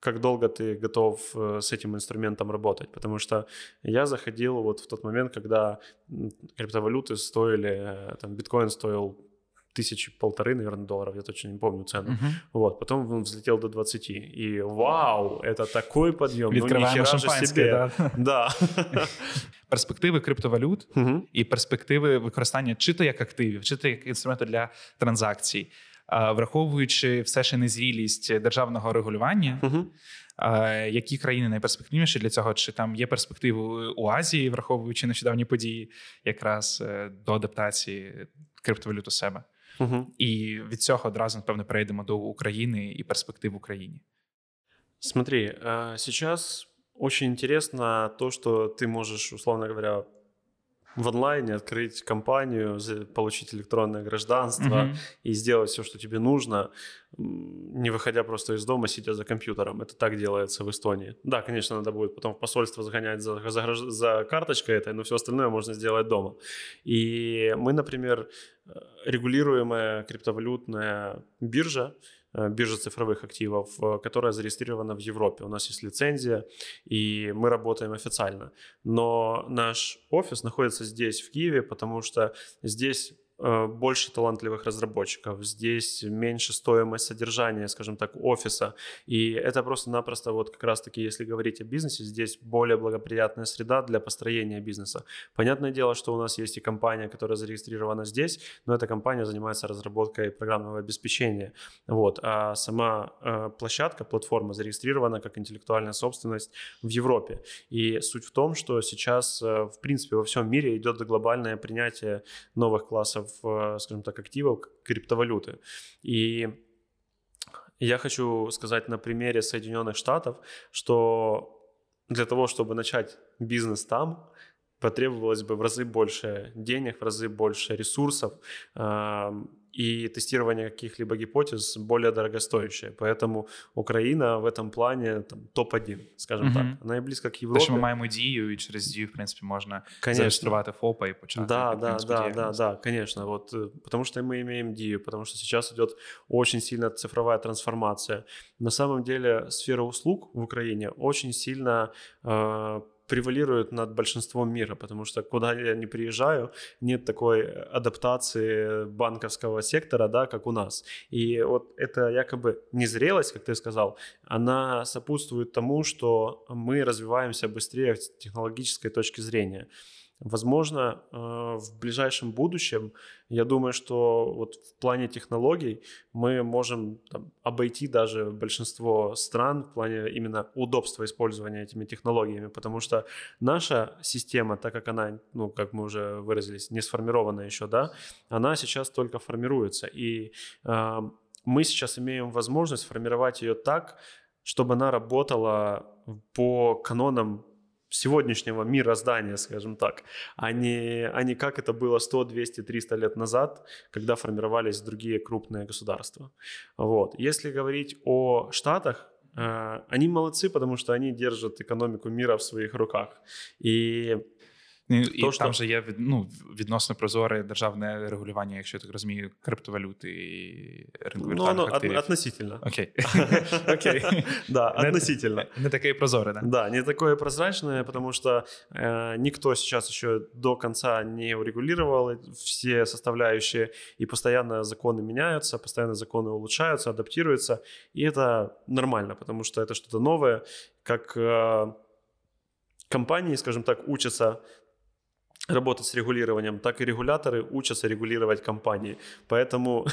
как долго ты готов э, с этим инструментом работать. Потому что я заходил вот в тот момент, когда криптовалюты стоили, э, там биткоин стоил тысячи полторы, наверное, долларов, я точно не помню цену. Мгм. Вот, потом он взлетел до 20. И вау, это такой подъем. Ну, Відкриваємо нихера же шампанське. себе. Да. Да. Перспективи криптовалют Мгм. і перспективи використання чи то як активів, чи то як інструменту для транзакцій. А, Враховуючи все ще незрілість державного регулювання, Мгм. а, які країни найперспективніші для цього? Чи там є перспективи у Азії, враховуючи нещодавні події, якраз е, до адаптації криптовалют у себе? Мгм. І від цього одразу напевно перейдемо до України і перспектив в Україні. Смотри, а, сейчас очень интересно то, что ты можешь, условно говоря, в онлайне открыть компанию, получить электронное гражданство Мгм. и сделать все, что тебе нужно, не выходя просто из дома, сидя за компьютером. Это так делается в Эстонии. Да, конечно, надо будет потом в посольство загонять за, за, за карточкой этой, но все остальное можно сделать дома. И мы, например, э, регулируемая криптовалютная биржа, биржа цифровых активов, э, которая зарегистрирована в Европе. У нас есть лицензия, и мы работаем официально. Но наш офис находится здесь, в Киеве, потому что здесь э, больше талантливых разработчиков, здесь меньше стоимость содержания, скажем так, офиса. И это просто-напросто вот как раз-таки, если говорить о бизнесе, здесь более благоприятная среда для построения бизнеса. Понятное дело, что у нас есть и компания, которая зарегистрирована здесь, но эта компания занимается разработкой программного обеспечения. Вот. А сама э, площадка, платформа зарегистрирована как интеллектуальная собственность в Европе. И суть в том, что сейчас, э, в принципе, во всем мире идет глобальное принятие новых классов, э, скажем так, активов, криптовалюты. И я хочу сказать на примере Соединенных Штатов, что для того, чтобы начать бизнес там, потребовалось бы в разы больше денег, в разы больше ресурсов, ам, и тестирование каких-либо гипотез более дорогостоящее. Поэтому Украина в этом плане там, топ-1, скажем Мгм. так. Она и близко к Те, Европе. що ми маємо дію, і через дію, в принципі, можна Конечно. зареєструвати ФОПа і почати. Да, да, підприємницьку да, да, діяльність. да, конечно. Вот, э, потому что мы имеем Дию, потому что сейчас идет очень сильно цифровая трансформация. На самом деле сфера услуг в Украине очень сильно э, превалирует над большинством мира, потому что куда я не приезжаю, нет такой адаптации банковского сектора, да, как у нас. И вот эта якобы незрелость, как ты сказал, она сопутствует тому, что мы развиваемся быстрее с технологической точки зрения. Возможно, э, в ближайшем будущем, я думаю, что вот в плане технологий мы можем там, обойти даже большинство стран в плане именно удобства использования этими технологиями, потому что наша система, так как она, ну, как мы уже выразились, не сформирована еще, да, она сейчас только формируется, и э, мы сейчас имеем возможность формировать ее так, чтобы она работала по канонам сегодняшнего мироздания, скажем так, а не, а не как это было 100, 200, 300 лет назад, когда формировались другие крупные государства. Вот. Если говорить о Штатах, э, они молодцы, потому что они держат экономику мира в своих руках. И І То, там що- же є від- ну, відносно прозоре державне регулювання, якщо я так розумію, криптовалюти і ринку ну, віртуальних оно от- активів. относительно. Окей. Окей. Да, Не- относительно. Не таке і прозоре, да? Да, не такое прозрачное, потому что э, никто сейчас еще до конца не урегулировал все составляющие, и постоянно законы меняются, постоянно законы улучшаются, адаптируются, и это нормально, потому что это что-то новое, как э, компании, скажем так, учатся работать с регулированием, так и регуляторы учатся регулировать компании. Поэтому,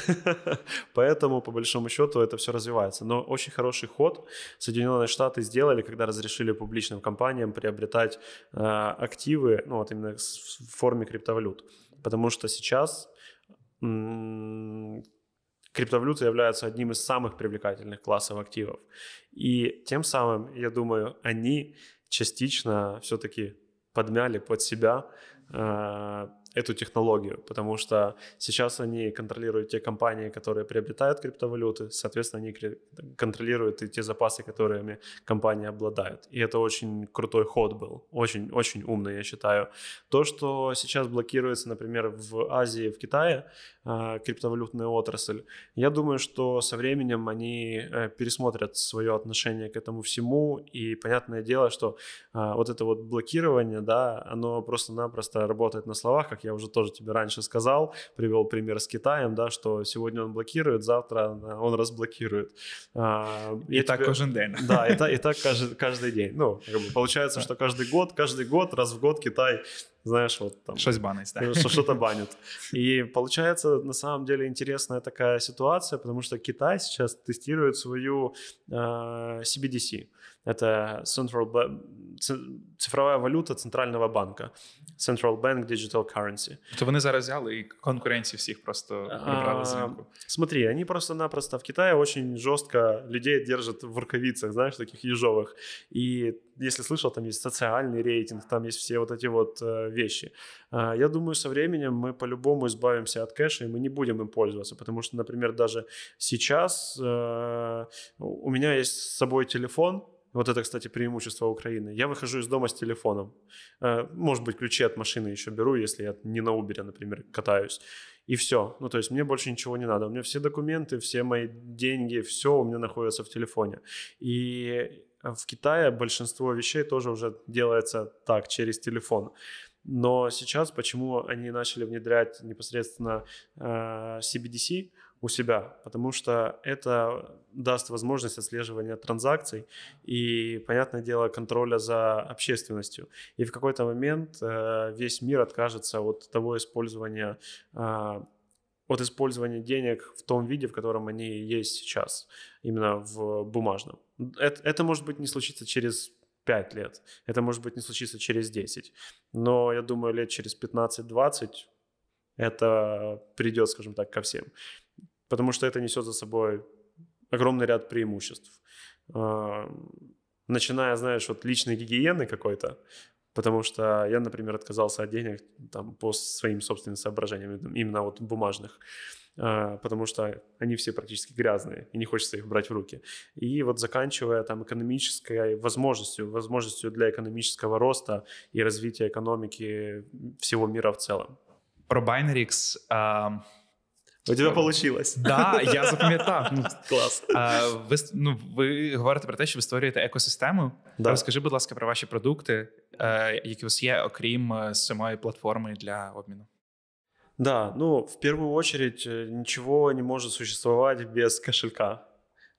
поэтому по большому счету, это все развивается. Но очень хороший ход Соединенные Штаты сделали, когда разрешили публичным компаниям приобретать э, активы, ну вот именно в форме криптовалют. Потому что сейчас м, криптовалюты являются одним из самых привлекательных классов активов. И тем самым, я думаю, они частично все-таки подмяли под себя э, эту технологию, потому что сейчас они контролируют те компании, которые приобретают криптовалюты, соответственно, они контролируют и те запасы, которыми компании обладают. И это очень крутой ход был, очень-очень умный, я считаю. То, что сейчас блокируется, например, в Азии, в Китае, а, криптовалютная отрасль, я думаю, что со временем они э, пересмотрят свое отношение к этому всему, и понятное дело, что а, вот это вот блокирование, да, оно просто-напросто работает на словах, как я уже тоже тебе раньше сказал, привел пример с Китаем, да, что сегодня он блокирует, завтра он разблокирует. А, и так тебе... каждый день. Да, и, так, и так каждый, каждый день. Ну, как бы получается, что каждый год, каждый год, раз в год Китай знаешь, вот там... Что-то банить, да. Что-то банит. И получается, на самом деле, интересная такая ситуация, потому что Китай сейчас тестирует свою э, CBDC. Это Central цифровая валюта центрального банка. Central Bank Digital Currency. То вони зараз взяли і конкуренції всіх просто вибрали з ринку. Смотри, они просто-напросто в Китае очень жестко людей держат в рукавицах, знаешь, таких ежовых. И если слышал, там есть социальный рейтинг, там есть все вот эти вот э, вещи. Э, я думаю, со временем мы по-любому избавимся от кэша, и мы не будем им пользоваться, потому что, например, даже сейчас э, у меня есть с собой телефон, вот это, кстати, преимущество Украины. Я выхожу из дома с телефоном. Э, может быть, ключи от машины еще беру, если я не на Uber, например, катаюсь. И все. Ну, то есть мне больше ничего не надо. У меня все документы, все мои деньги, все у меня находится в телефоне. И в Китае большинство вещей тоже уже делается так, через телефон. Но сейчас почему они начали внедрять непосредственно э, CBDC у себя? Потому что это даст возможность отслеживания транзакций и, понятное дело, контроля за общественностью. И в какой-то момент э, весь мир откажется от того использования э, от использования денег в том виде, в котором они есть сейчас, именно в бумажном. Это, это может быть не случится через 5 лет, это может быть не случится через 10, но я думаю, лет через 15-20 это придет, скажем так, ко всем. Потому что это несет за собой огромный ряд преимуществ. А, начиная, знаешь, от личной гигиены какой-то, потому что я, например, отказался от денег там, по своим собственным соображениям, именно вот бумажных, а, потому что они все практически грязные, и не хочется их брать в руки. И вот заканчивая там экономической возможностью, возможностью для экономического роста и развития экономики всего мира в целом. Про Binarix у тебе получилось. Да, я запам'ятав. Ну, Клас. А, ви, ну, ви говорите про те, що ви створюєте екосистему. Да. Розкажи, будь ласка, про ваші продукти, е, які у вас є, окрім е, самої платформи для обміну. Да, ну, в первую очередь, э, ничего не может существовать без кошелька.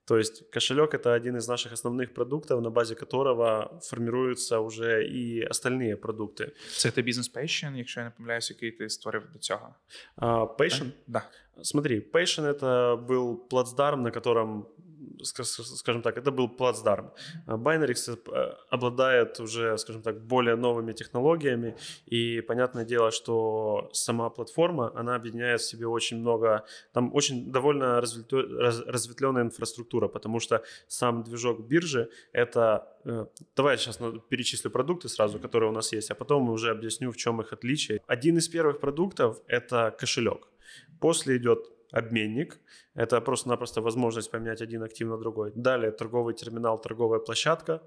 То есть кошелек это один из наших основных продуктов, на базе которого формируются уже и остальные продукты. Це ти бізнес Patient, якщо я не помиляюсь, який ти створив до цього. Uh, Patient? Да. Смотри, Patient это был плацдарм, на котором скажем так, это был плацдарм. Binarix э, обладает уже, скажем так, более новыми технологиями, и понятное дело, что сама платформа, она объединяет в себе очень много, там очень довольно разветвленная инфраструктура, потому что сам движок биржи — это... Э, давай я сейчас перечислю продукты сразу, которые у нас есть, а потом уже объясню, в чем их отличие. Один из первых продуктов — это кошелек. После идет обменник. Это просто-напросто возможность поменять один актив на другой. Далее торговый терминал, торговая площадка,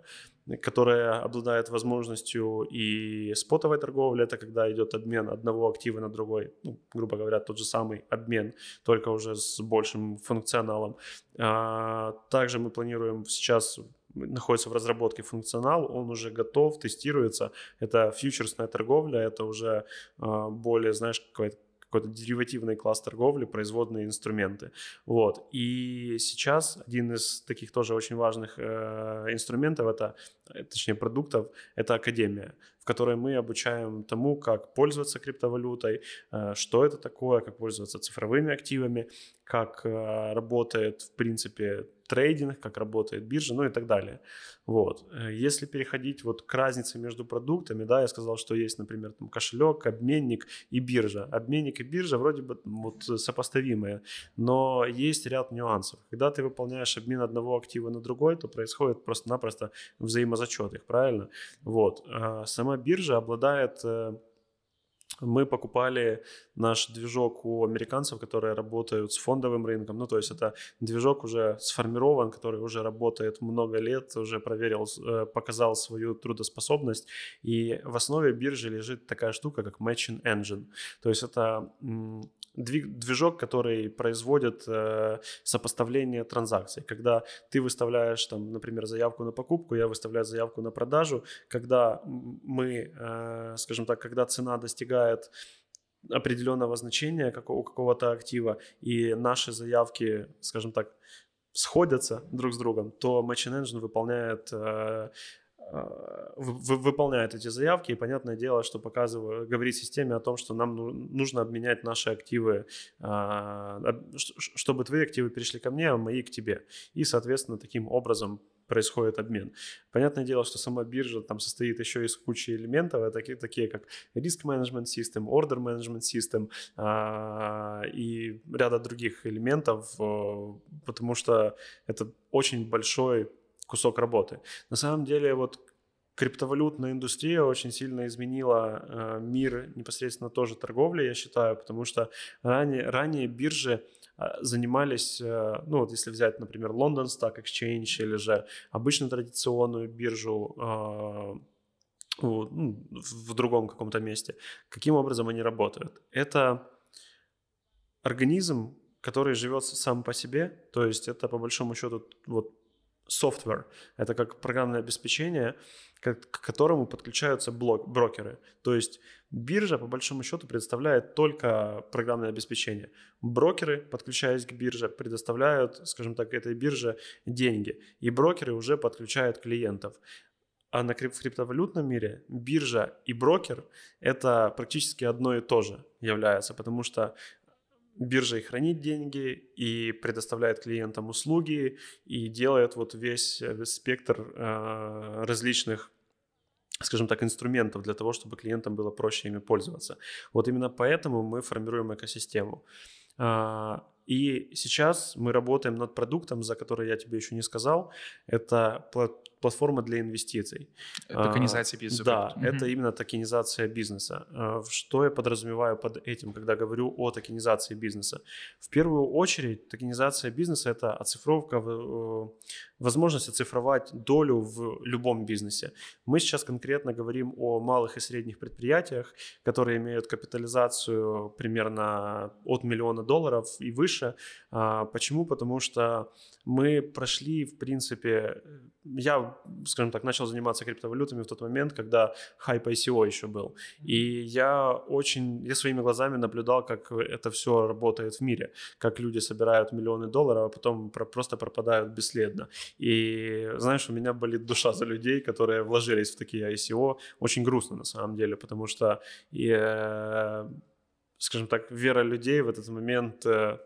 которая обладает возможностью и спотовой торговли. Это когда идет обмен одного актива на другой. Ну, грубо говоря, тот же самый обмен, только уже с большим функционалом. А, также мы планируем сейчас находится в разработке функционал, он уже готов, тестируется. Это фьючерсная торговля, это уже а, более, знаешь, какой-то какой-то деривативный класс торговли, производные инструменты. Вот. И сейчас один из таких тоже очень важных э, инструментов, это, э, точнее продуктов, это академия, в которой мы обучаем тому, как пользоваться криптовалютой, э, что это такое, как пользоваться цифровыми активами, как э, работает, в принципе, трейдинг, как работает биржа, ну и так далее. Вот. Э, если переходить вот к разнице между продуктами, да, я сказал, что есть, например, там кошелек, обменник и биржа. Обменник и биржа вроде бы вот сопоставимые, но есть ряд нюансов. Когда ты выполняешь обмен одного актива на другой, то происходит просто-напросто взаимозачет их, правильно? Вот. А сама биржа обладает э, мы покупали наш движок у американцев, которые работают с фондовым рынком. Ну, то есть это движок уже сформирован, который уже работает много лет, уже проверил, э, показал свою трудоспособность. И в основе биржи лежит такая штука, как Matching Engine. То есть это движок, который производит э, сопоставление транзакций. Когда ты выставляешь, там, например, заявку на покупку, я выставляю заявку на продажу, когда мы, э, скажем так, когда цена достигает определенного значения у какого-то актива, и наши заявки, скажем так, сходятся друг с другом, то Machine Engine выполняет Э, выполняет эти заявки, и понятное дело, что показываю, говорит системе о том, что нам нужно обменять наши активы, а, чтобы твои активы перешли ко мне, а мои к тебе. И, соответственно, таким образом происходит обмен. Понятное дело, что сама биржа там состоит еще из кучи элементов, такие, такие как Management System, Order Management System а, и ряда других элементов, потому что это очень большой кусок работы. На самом деле вот криптовалютная индустрия очень сильно изменила э, мир непосредственно тоже торговли, я считаю, потому что ранее, ранее биржи э, занимались, э, ну вот если взять, например, London Stock Exchange или же обычную традиционную биржу э, ну, в другом каком-то месте, каким образом они работают? Это организм, который живет сам по себе, то есть это по большому счету вот software. Это как программное обеспечение, к которому подключаются блок, брокеры. То есть биржа, по большому счету, предоставляет только программное обеспечение. Брокеры, подключаясь к бирже, предоставляют, скажем так, этой бирже деньги. И брокеры уже подключают клиентов. А на, в криптовалютном мире биржа и брокер – это практически одно и то же является, потому что биржа и хранит деньги, и предоставляет клиентам услуги, и делает вот весь, весь спектр э, различных скажем так, инструментов для того, чтобы клиентам было проще ими пользоваться. Вот именно поэтому мы формируем экосистему. А, и сейчас мы работаем над продуктом, за который я тебе еще не сказал. Это платформа для инвестиций. Токенизация а, бизнеса. Да, угу. это именно токенизация бизнеса. А, что я подразумеваю под этим, когда говорю о токенизации бизнеса? В первую очередь, токенизация бизнеса – это оцифровка, э, возможность оцифровать долю в любом бизнесе. Мы сейчас конкретно говорим о малых и средних предприятиях, которые имеют капитализацию примерно от миллиона долларов и выше. А, почему? Потому что мы прошли, в принципе, я, скажем так, начал заниматься криптовалютами в тот момент, когда хайп ICO еще был. И я очень, я своими глазами наблюдал, как это все работает в мире, как люди собирают миллионы долларов, а потом просто пропадают бесследно. И, знаешь, у меня болит душа за людей, которые вложились в такие ICO. Очень грустно на самом деле, потому что, и, э, скажем так, вера людей в этот момент э,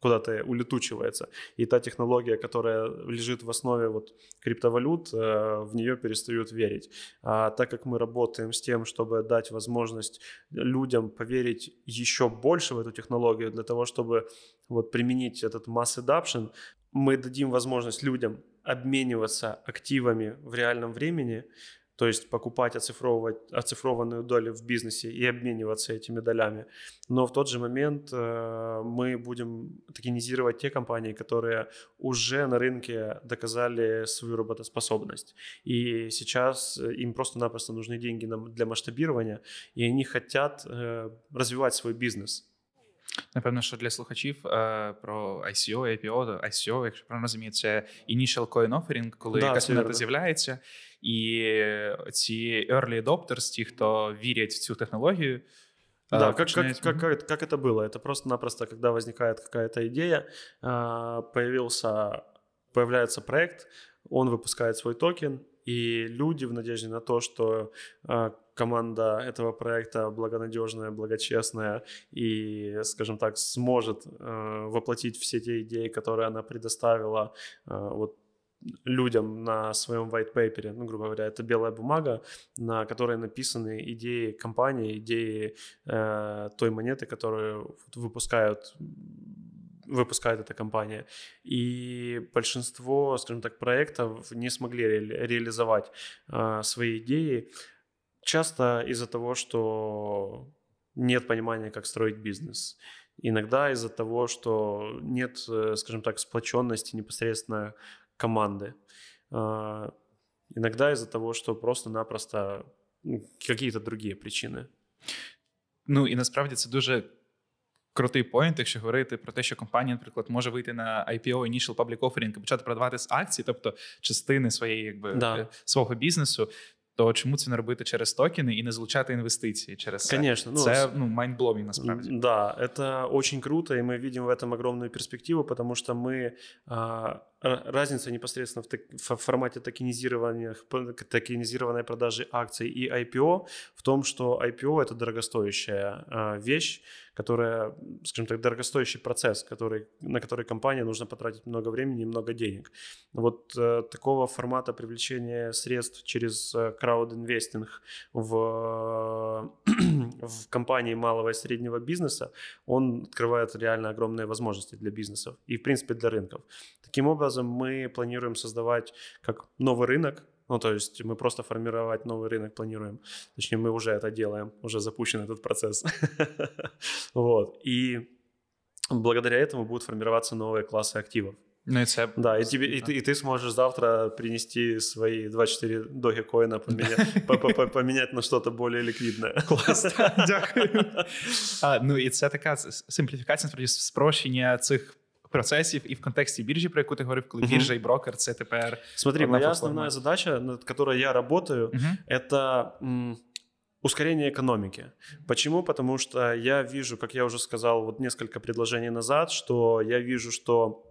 куда-то улетучивается. И та технология, которая лежит в основе вот криптовалют, э, в нее перестают верить. А так как мы работаем с тем, чтобы дать возможность людям поверить еще больше в эту технологию, для того, чтобы вот применить этот mass adoption, мы дадим возможность людям обмениваться активами в реальном времени, то есть покупать оцифровывать, оцифрованную долю в бизнесе и обмениваться этими долями. Но в тот же момент э, мы будем токенизировать те компании, которые уже на рынке доказали свою работоспособность. И сейчас им просто-напросто нужны деньги для масштабирования, и они хотят э, развивать свой бизнес. Напевно, що для слухачів е, про ICO, IPO, то ICO, якщо правильно розумію, це Initial Coin Offering, коли да, якась монета з'являється, і ці early adopters, ті, хто вірять в цю технологію. Да, как, как, как, как, как это было? Это просто-напросто, когда возникает какая-то идея, появился, появляется проект, он выпускает свой токен, и люди в надежде на то, что команда этого проекта благонадежная, благочестная и, скажем так, сможет воплотить все те идеи, которые она предоставила вот людям на своем white paper, ну, грубо говоря, это белая бумага, на которой написаны идеи компании, идеи э, той монеты, которую выпускают выпускает эта компания. И большинство, скажем так, проектов не смогли ре- реализовать э, свои идеи. Часто из-за того, что нет понимания, как строить бизнес. Иногда из-за того, что нет, э, скажем так, сплоченности непосредственно команды. А, иногда из-за того, что просто-напросто ну, какие-то другие причини. Ну і насправді це дуже крутий поінт, якщо говорити про те, що компанія, наприклад, може вийти на IPO Initial Public Offering і почати продавати з акцій, тобто частини своєї, якби да. Е, свого бізнесу. То чому це не робити через токени и не залучать инвестиции через це? Конечно. Ну, це ну, mind-blowing насправді. Да, это очень круто, и мы видим в этом огромную перспективу, потому что мы а, разница непосредственно в, так, в формате токенизированной продажи акций и IPO в том, что IPO это дорогостоящая а, вещь, которая, скажем так, дорогостоящий процесс, который, на который компания нужно потратить много времени и много денег. Вот э, такого формата привлечения средств через э, краудинвестинг в, в компании малого и среднего бизнеса, он открывает реально огромные возможности для бизнесов и, в принципе, для рынков. Таким образом, мы планируем создавать как новый рынок, ну, то есть мы просто формировать новый рынок планируем. Точнее, мы уже это делаем, уже запущен этот процесс. Вот. И благодаря этому будут формироваться новые классы активов. Ну, это... Да, и, тебе, и, ты, и ты сможешь завтра принести свои 24 доги коина, поменять, поменять на что-то более ликвидное. Классно, дякую. А, ну, і це така симпліфікація, насправді, спрощення цих процессов и в контексте биржи, про яку ти говорив, коли биржа и брокер це тепер. Смотри, моя платформа. основная задача, над которой я работаю, угу. это м, ускорение экономики. Почему? Потому что я вижу, как я уже сказал вот несколько предложений назад, что я вижу, что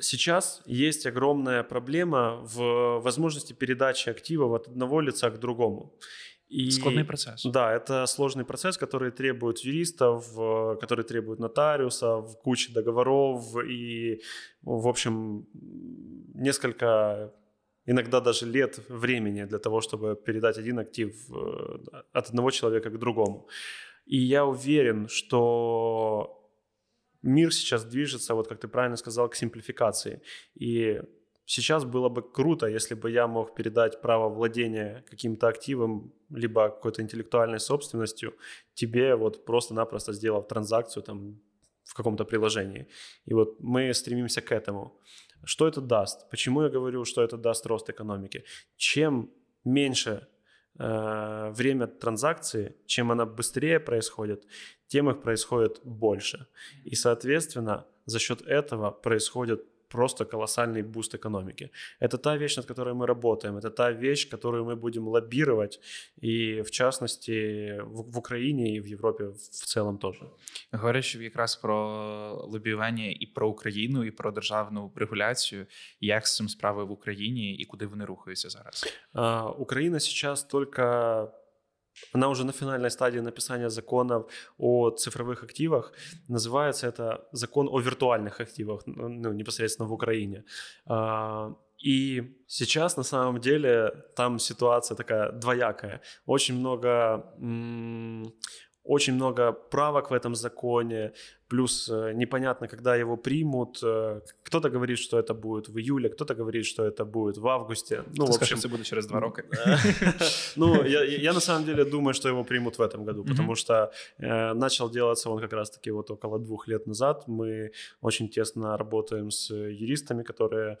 Сейчас есть огромная проблема в возможности передачи активов от одного лица к другому. И, Складный процесс. Да, это сложный процесс, который требует юристов, э, который требует нотариусов, кучи договоров и, в общем, несколько, иногда даже лет времени для того, чтобы передать один актив э, от одного человека к другому. И я уверен, что мир сейчас движется, вот как ты правильно сказал, к симплификации. И Сейчас было бы круто, если бы я мог передать право владения каким-то активом, либо какой-то интеллектуальной собственностью тебе, вот просто-напросто сделав транзакцию там в каком-то приложении. И вот мы стремимся к этому. Что это даст? Почему я говорю, что это даст рост экономики? Чем меньше э, время транзакции, чем она быстрее происходит, тем их происходит больше. И, соответственно, за счет этого происходит просто колоссальный буст экономики. Это та вещь, над которой мы работаем, это та вещь, которую мы будем лоббировать, и в частности в, в Україні і в Європі в целом теж. Говорячи якраз про лобіювання і про Україну, і про державну регуляцію, як з цим справи в Україні і куди вони рухаються зараз? А, Україна зараз тільки она уже на финальной стадии написания законов о цифровых активах. Называется это закон о виртуальных активах, ну, непосредственно в Украине. А, и сейчас на самом деле там ситуация такая двоякая. Очень много очень много правок в этом законе, плюс э, непонятно, когда его примут. Э, кто-то говорит, что это будет в июле, кто-то говорит, что это будет в августе. Ну, в общем, это будет через два рока. Ну, я на самом деле думаю, что его примут в этом году, потому что э, начал делаться он как раз-таки вот около двух лет назад. Мы очень тесно работаем с юристами, которые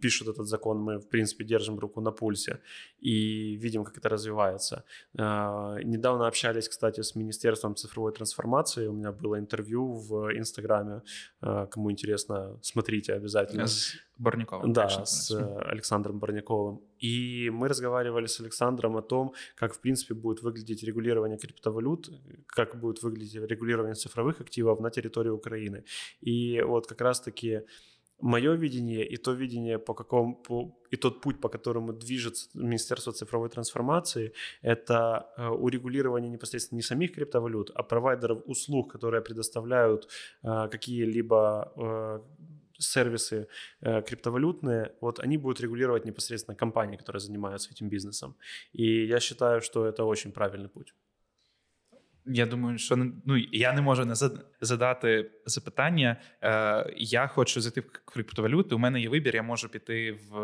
пишут этот закон. Мы, в принципе, держим руку на пульсе и видим, как это развивается. Недавно общались, кстати, с Министерством цифровой трансформации. У меня был было интервью в Инстаграме. Э, кому интересно, смотрите обязательно. С Барняковым. Да, с Александром Барняковым. И мы разговаривали с Александром о том, как, в принципе, будет выглядеть регулирование криптовалют, как будет выглядеть регулирование цифровых активов на территории Украины. И вот как раз-таки мое видение и то видение, по какому, по, и тот путь, по которому движется Министерство цифровой трансформации, это э, урегулирование непосредственно не самих криптовалют, а провайдеров услуг, которые предоставляют э, какие-либо э, сервисы э, криптовалютные, вот они будут регулировать непосредственно компании, которые занимаются этим бизнесом. И я считаю, что это очень правильный путь. Я думаю, що ну я не можу не задати запитання. Е, Я хочу зайти в криптовалюту. У мене є вибір. Я можу піти в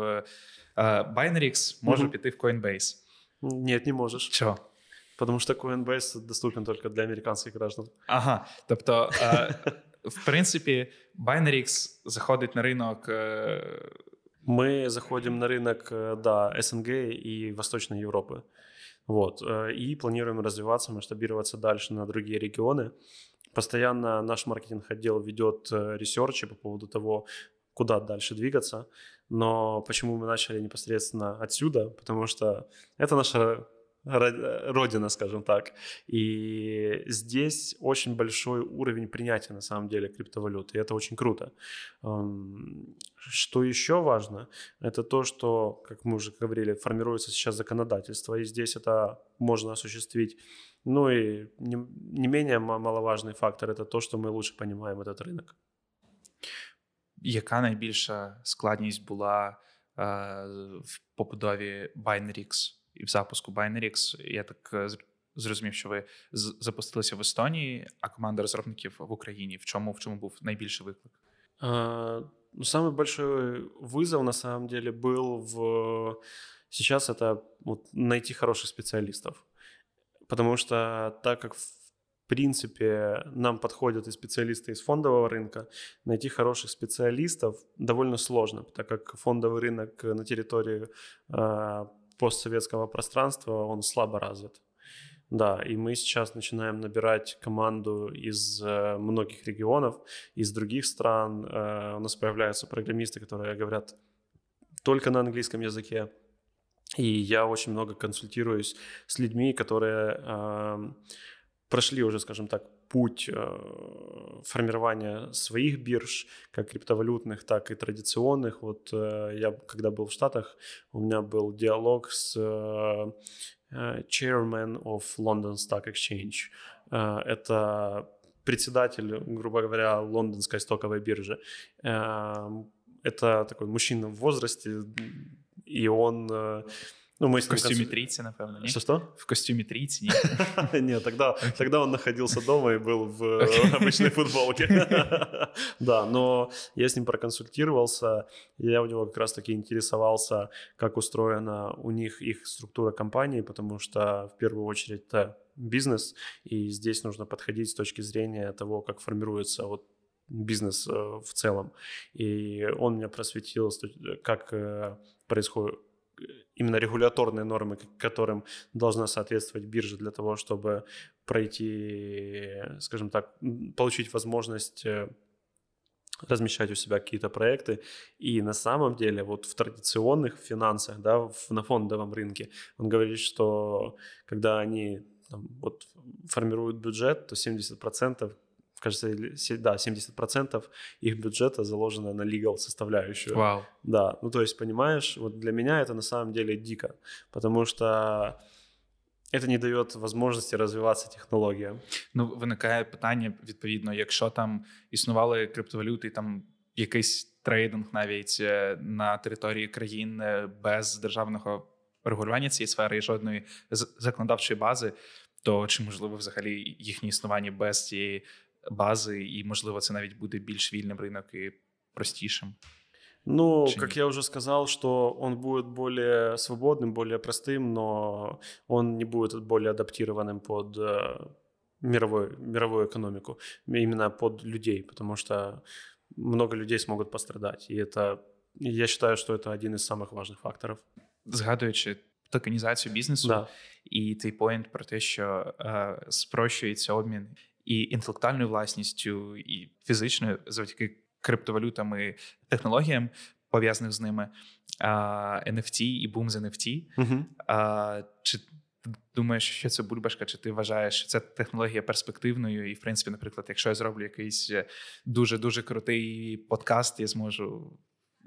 е, Binarix, можу mm-hmm. піти в Coinbase. Ні, не можеш. Чого? Потому что Coinbase доступен только для американських граждан. Ага. Тобто, е, в принципі, Binarix заходить на ринок. Е... Мы заходим на рынок, да, СНГ и Восточной Европы. Вот. И планируем развиваться, масштабироваться дальше на другие регионы. Постоянно наш маркетинг-отдел ведет ресерчи по поводу того, куда дальше двигаться. Но почему мы начали непосредственно отсюда? Потому что это наша родина, скажем так. И здесь очень большой уровень принятия, на самом деле, криптовалюты. И это очень круто. Что еще важно, это то, что, как мы уже говорили, формируется сейчас законодательство, и здесь это можно осуществить. Ну и не, не менее маловажный фактор – это то, что мы лучше понимаем этот рынок. Яка найбільша складність була е, в побудові Binarix і в запуску Binarix? Я так е, зрозумів, що ви запустилися в Естонії, а команда розробників в Україні. В чому в чому був найбільший виклик? А, ну, самый большой вызов на самом деле был в сейчас это вот найти хороших специалистов, потому что так как принципе, нам подходят и специалисты из фондового рынка. Найти хороших специалистов довольно сложно, так как фондовый рынок на территории э, постсоветского пространства, он слабо развит. Да, и мы сейчас начинаем набирать команду из э, многих регионов, из других стран. Э, у нас появляются программисты, которые говорят только на английском языке. И я очень много консультируюсь с людьми, которые э, прошли уже, скажем так, путь э, формирования своих бирж, как криптовалютных, так и традиционных. Вот э, я, когда был в Штатах, у меня был диалог с э, chairman of London Stock Exchange. Это председатель, грубо говоря, лондонской стоковой биржи. Это такой мужчина в возрасте, и он ну, мы в костюме конце... трійці, напевно, ні? Что-что? В костюме трійці, ні? Нет, тогда, тогда он находился дома и был в обычной футболке. Да, но я с ним проконсультировался, я у него как раз-таки интересовался, как устроена у них их структура компании, потому что в первую очередь это бизнес, и здесь нужно подходить с точки зрения того, как формируется вот бизнес э, в целом. И он меня просветил, как э, происходит именно регуляторные нормы, которым должна соответствовать биржа для того, чтобы пройти, скажем так, получить возможность э, размещать у себя какие-то проекты. И на самом деле вот в традиционных финансах, да, на фондовом рынке, он говорит, что когда они там, вот, формируют бюджет, то 70% кажется, да, 70% их бюджета заложено на legal составляющую. Вау. Да, ну то есть, понимаешь, вот для меня это на самом деле дико, потому что это не дає можливості розвиватися технологіям. Ну, виникає питання, відповідно, якщо там існували криптовалюти, там якийсь трейдинг навіть е, на території країн е, без державного регулювання цієї сфери і жодної законодавчої бази, то чи можливо взагалі їхнє існування без цієї бази, і можливо це навіть буде більш вільним ринок і простішим. Ну, Чи как нет? я уже сказал, что он будет более свободным, более простым, но он не будет более адаптированным под э, мировую, мировую экономику, именно под людей, потому что много людей смогут пострадать. И это, я считаю, что это один из самых важных факторов. Згадуючи токенізацію бізнесу да. і цей поінт про те, що е, спрощується обмін і інтелектуальною власністю, і фізичною завдяки криптовалютам і технологіям, пов'язаних з ними, а, NFT і бум з NFT. Угу. А, Чи думаєш, що це бульбашка? Чи ти вважаєш, що це технологія перспективною? І, в принципі, наприклад, якщо я зроблю якийсь дуже дуже крутий подкаст, я зможу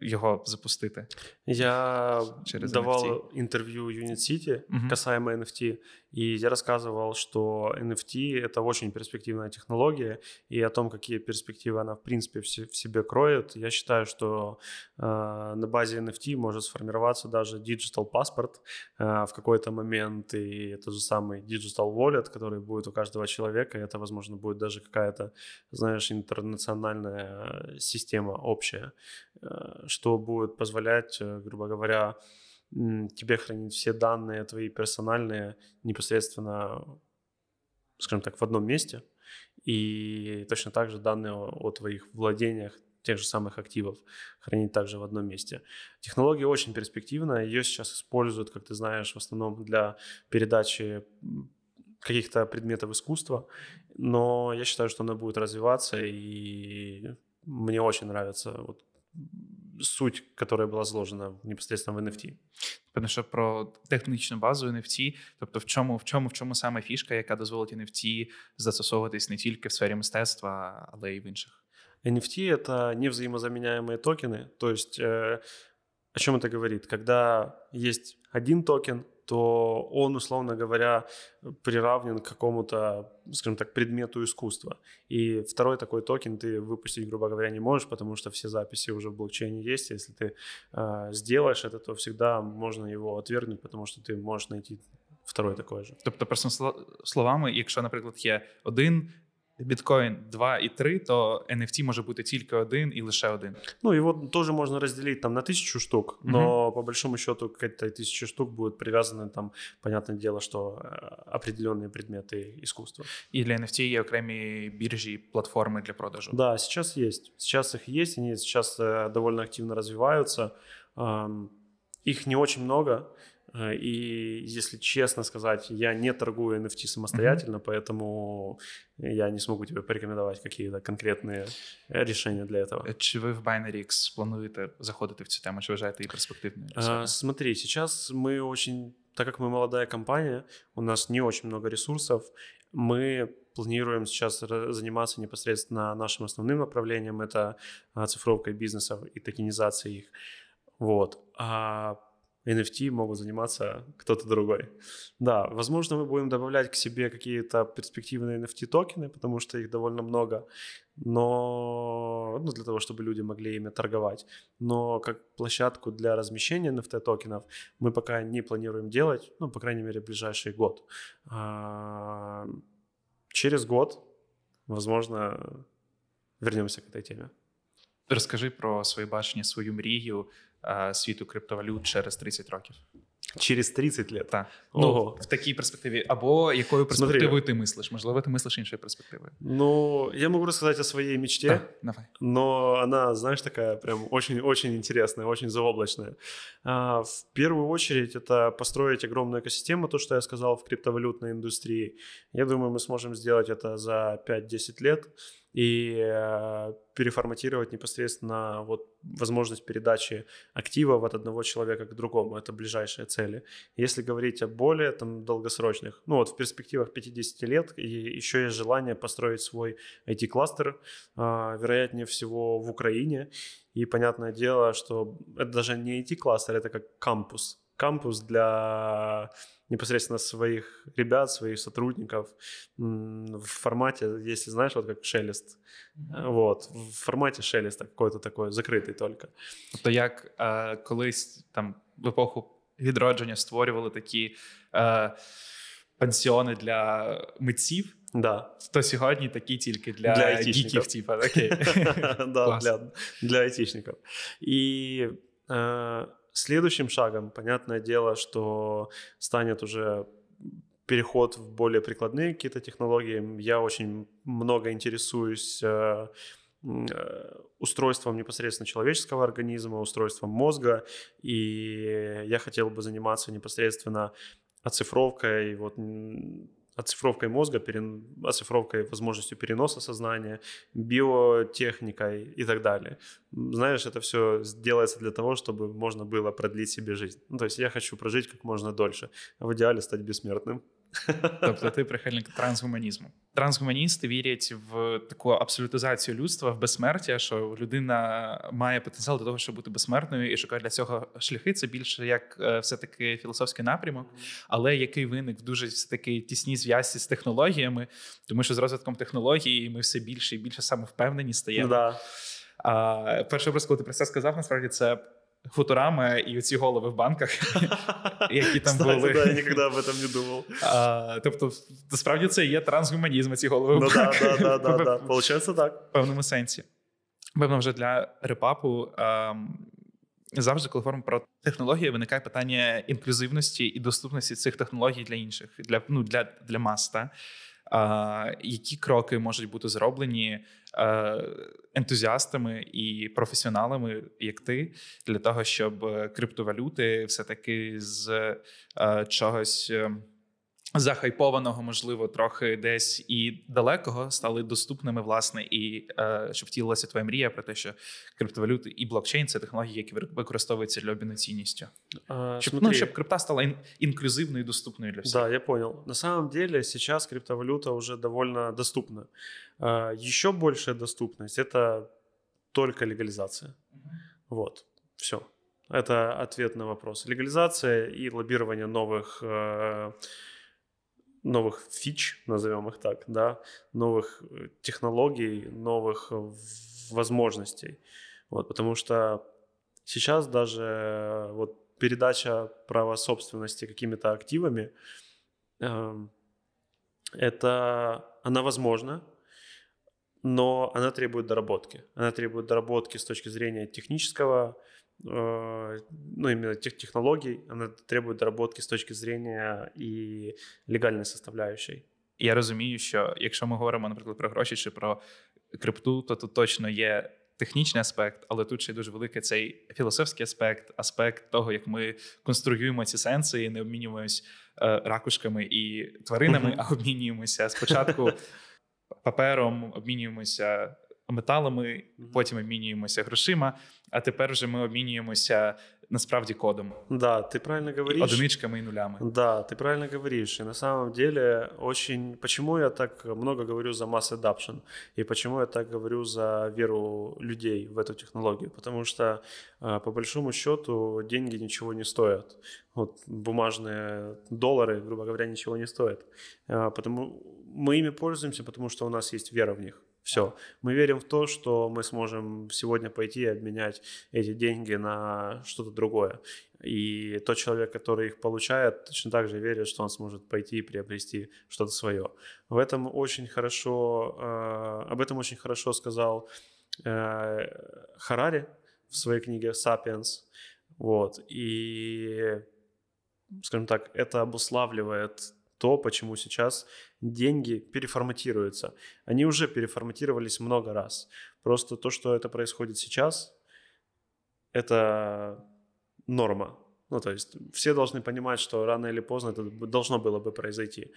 його запустити? Я Через давал NFT. Unit City угу. касаемо NFT, и я рассказывал, что NFT — это очень перспективная технология, и о том, какие перспективы она, в принципе, в себе кроет. Я считаю, что э, на базе NFT может сформироваться даже digital паспорт э, в какой-то момент, и это же самый digital wallet, который будет у каждого человека, и это, возможно, будет даже какая-то, знаешь, интернациональная система общая, э, что будет позволять, э, грубо говоря, тебе хранить все данные твои персональные непосредственно, скажем так, в одном месте. И точно так же данные о, о твоих владениях, тех же самых активов хранить также в одном месте. Технология очень перспективная, ее сейчас используют, как ты знаешь, в основном для передачи каких-то предметов искусства, но я считаю, что она будет развиваться, и мне очень нравится вот суть, которая була заложена непосредственно в NFT. Певно, що про технічну базу NFT, тобто в чому в чому в чому саме фішка, яка дозволить NFT застосовуватись не тільки в сфері мистецтва, але й в інших. NFT — это невзаимозаменяемые токены. То есть э, о чем это говорит? Когда есть один токен, то он, условно говоря, приравнен к какому-то, скажем так, предмету искусства. И второй такой токен ты выпустить, грубо говоря, не можешь, потому что все записи уже в блокчейне есть. Если ты э, сделаешь это, то всегда можно его отвергнуть, потому что ты можешь найти второй такой же. Тобто, просто словами, якщо, наприклад, є один біткоін 2 і 3, то NFT може бути тільки один і лише один. Ну, его тоже можно разделить там на тысячу штук, но угу. по большому счету к этой тысяче штук будут привязаны там, понятное дело, что э, определенные предметы искусства. И для NFT є окремі біржі, платформы для продажу. Да, сейчас есть. Сейчас их есть, они сейчас э, довольно активно развиваются. Их не очень много, Э, и если честно сказать, я не торгую NFT самостоятельно, mm-hmm. поэтому я не смогу тебе порекомендовать какие-то конкретные э, решения для этого. Чи ви в BinaryX плануєте заходити в цю тему? Чи вважаєте її перспективною? А, смотри, сейчас мы очень, так как мы молодая компания, у нас не очень много ресурсов, мы планируем сейчас заниматься непосредственно нашим основным направлением, это цифровкой бизнеса и токенизацией их. Вот. А NFT могут заниматься кто-то другой. Да, возможно, мы будем добавлять к себе какие-то перспективные NFT токены, потому что их довольно много, но ну, для того, чтобы люди могли ими торговать. Но как площадку для размещения NFT токенов мы пока не планируем делать, ну, по крайней мере, ближайший год. А, через год, возможно, вернемся к этой теме. Розкажи про своє бачення, свою мрію світу криптовалют через 30 років. Через 30 лет. Так. Ну, в такій перспективі. Або якою перспективою Смотри, ти мислиш? Можливо, ти мислиш іншою перспективою. Ну, я могу рассказать о своей мечте. Да, давай. Но она, знаешь, такая прям очень-очень интересная, очень заоблачная. А, в первую очередь, это построить огромную экосистему, то, что я сказал, в криптовалютной индустрии. Я думаю, мы сможем сделать это за 5-10 лет и э, переформатировать непосредственно вот возможность передачи активов от одного человека к другому. Это ближайшие цели. Если говорить о более там, долгосрочных, ну вот в перспективах 50 лет и еще есть желание построить свой IT-кластер, а, вероятнее всего в Украине. И понятное дело, что это даже не IT-кластер, это как кампус Кампус для непосредственно своих ребят, своих сотрудников в формате, если знаешь, вот как шелест, вот, в форматі шелеста какой-то такой, закритий тільки. Тобто, як е, колись там в епоху відродження створювали такі е, пансіони для митців, да. то сьогодні такі тільки для, для гіків, типа, окей. да, для, для айтишников. И э, Следующим шагом, понятное дело, что станет уже переход в более прикладные какие-то технологии. Я очень много интересуюсь э, э, устройством непосредственно человеческого организма, устройством мозга, и я хотел бы заниматься непосредственно оцифровкой вот оцифровкой мозга, перен... оцифровкой возможностью переноса сознания, биотехникой и так далее. Знаешь, это все делается для того, чтобы можно было продлить себе жизнь. Ну, то есть я хочу прожить как можно дольше, а в идеале стать бессмертным. Тобто ти прихильник трансгуманізму. Трансгуманісти вірять в таку абсолютизацію людства, в безсмертя, що людина має потенціал до того, щоб бути безсмертною, і шукає для цього шляхи. Це більше як е, все-таки філософський напрямок, але який виник в дуже все таки тісній зв'язці з технологіями, тому що з розвитком технології ми все більше і більше самовпевнені стаємо. Да. А перший образ, коли ти про це сказав, насправді це футурами і оці голови в банках, які там були. Я ніколи об этом не думав. Тобто, насправді це є трансгуманізм, ці голови в банках. Ну, да, да, да, да, Получається так. В певному сенсі. Певно, вже для репапу. завжди, коли говоримо про технології, виникає питання інклюзивності і доступності цих технологій для інших, для ну для, для мас. Які кроки можуть бути зроблені ентузіастами і професіоналами, як ти, для того, щоб криптовалюти все таки з а, чогось. Ем, захайпованого, можливо, трохи десь і далекого стали доступними, власне, і е, щоб втілилася твоя мрія про те, що криптовалюти і блокчейн це технології, які використовуються для обміну цінністю. А, щоб, ну, щоб крипта стала ин- інклюзивною і доступною для всіх. Да, я понял. На самом деле сейчас криптовалюта уже довольно доступна. А, еще большая доступность это только легализация. Uh-huh. Вот, все. Это ответ на вопрос. Легализация и лоббирование новых э, новых фич, назовем их так, да, новых э, технологий, новых возможностей. Вот, потому что сейчас даже э, вот передача права собственности какими-то активами, э, это она возможна, но она требует доработки. Она требует доработки с точки зрения технического Э, ну, именно тех технологий, она требует доработки з точки зрения і легальної составляющей. Я розумію, що якщо ми говоримо, наприклад, про гроші чи про крипту, то тут точно є технічний аспект, але тут ще дуже великий цей філософський аспект, аспект того, як ми конструюємо ці сенси і не обмінюємось е, ракушками і тваринами, а обмінюємося спочатку папером, обмінюємося металами, потім обмінюємося грошима, а тепер вже ми обмінюємося насправді кодом. Да, ты правильно говоришь. Одиничками и нулями. Да, ты правильно говоришь. И на самом деле очень... Почему я так много говорю за mass adoption? И почему я так говорю за веру людей в эту технологию? Потому что, а, по большому счету, деньги ничего не стоят. Вот бумажные доллары, грубо говоря, ничего не стоят. А, потому мы ими пользуемся, потому что у нас есть вера в них. Все. Мы верим в то, что мы сможем сегодня пойти и обменять эти деньги на что-то другое. И тот человек, который их получает, точно так же верит, что он сможет пойти и приобрести что-то свое. В этом очень хорошо, э, об этом очень хорошо сказал э, Харари в своей книге «Сапиенс». Вот. И, скажем так, это обуславливает то, почему сейчас деньги переформатируются. Они уже переформатировались много раз. Просто то, что это происходит сейчас, это норма. Ну, то есть все должны понимать, что рано или поздно это должно было бы произойти.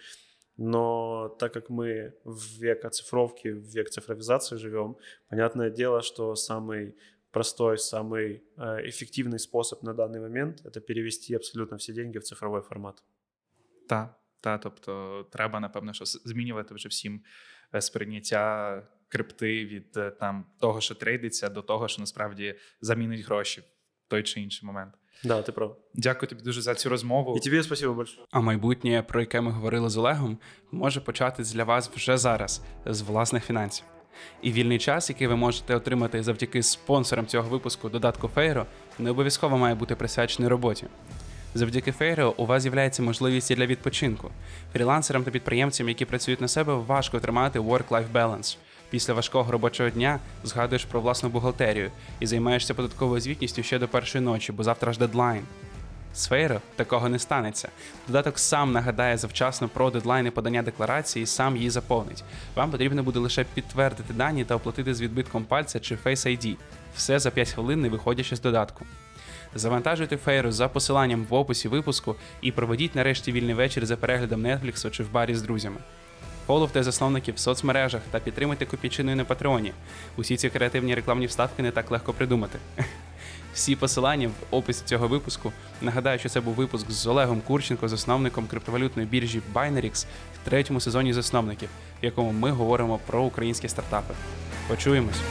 Но так как мы в век оцифровки, в век цифровизации живем, понятное дело, что самый простой, самый э, эффективный способ на данный момент – это перевести абсолютно все деньги в цифровой формат. Да, Та, тобто, треба, напевно, що змінювати вже всім е, сприйняття крипти від е, там того, що трейдиться, до того, що насправді замінить гроші в той чи інший момент. Да, ти прав. Дякую тобі дуже за цю розмову. І тобі спасибо большое. А майбутнє, про яке ми говорили з Олегом, може початись для вас вже зараз з власних фінансів. І вільний час, який ви можете отримати завдяки спонсорам цього випуску додатку Фейро, не обов'язково має бути присвячений роботі. Завдяки Фейріо у вас з'являється можливість і для відпочинку. Фрілансерам та підприємцям, які працюють на себе, важко тримати work-life balance. Після важкого робочого дня згадуєш про власну бухгалтерію і займаєшся податковою звітністю ще до першої ночі, бо завтра ж дедлайн. З Фейро такого не станеться. Додаток сам нагадає завчасно про дедлайни подання декларації і сам її заповнить. Вам потрібно буде лише підтвердити дані та оплатити з відбитком пальця чи Face ID. Все за 5 хвилин, не виходячи з додатку. Завантажуйте фейру за посиланням в описі випуску і проведіть нарешті вільний вечір за переглядом Netflix чи в барі з друзями. Фоловте засновників в соцмережах та підтримуйте копійчиною на Патреоні. Усі ці креативні рекламні вставки не так легко придумати. Всі посилання в описі цього випуску. Нагадаю, що це був випуск з Олегом Курченко, засновником криптовалютної біржі Binarix в третьому сезоні засновників, в якому ми говоримо про українські стартапи. Почуємось!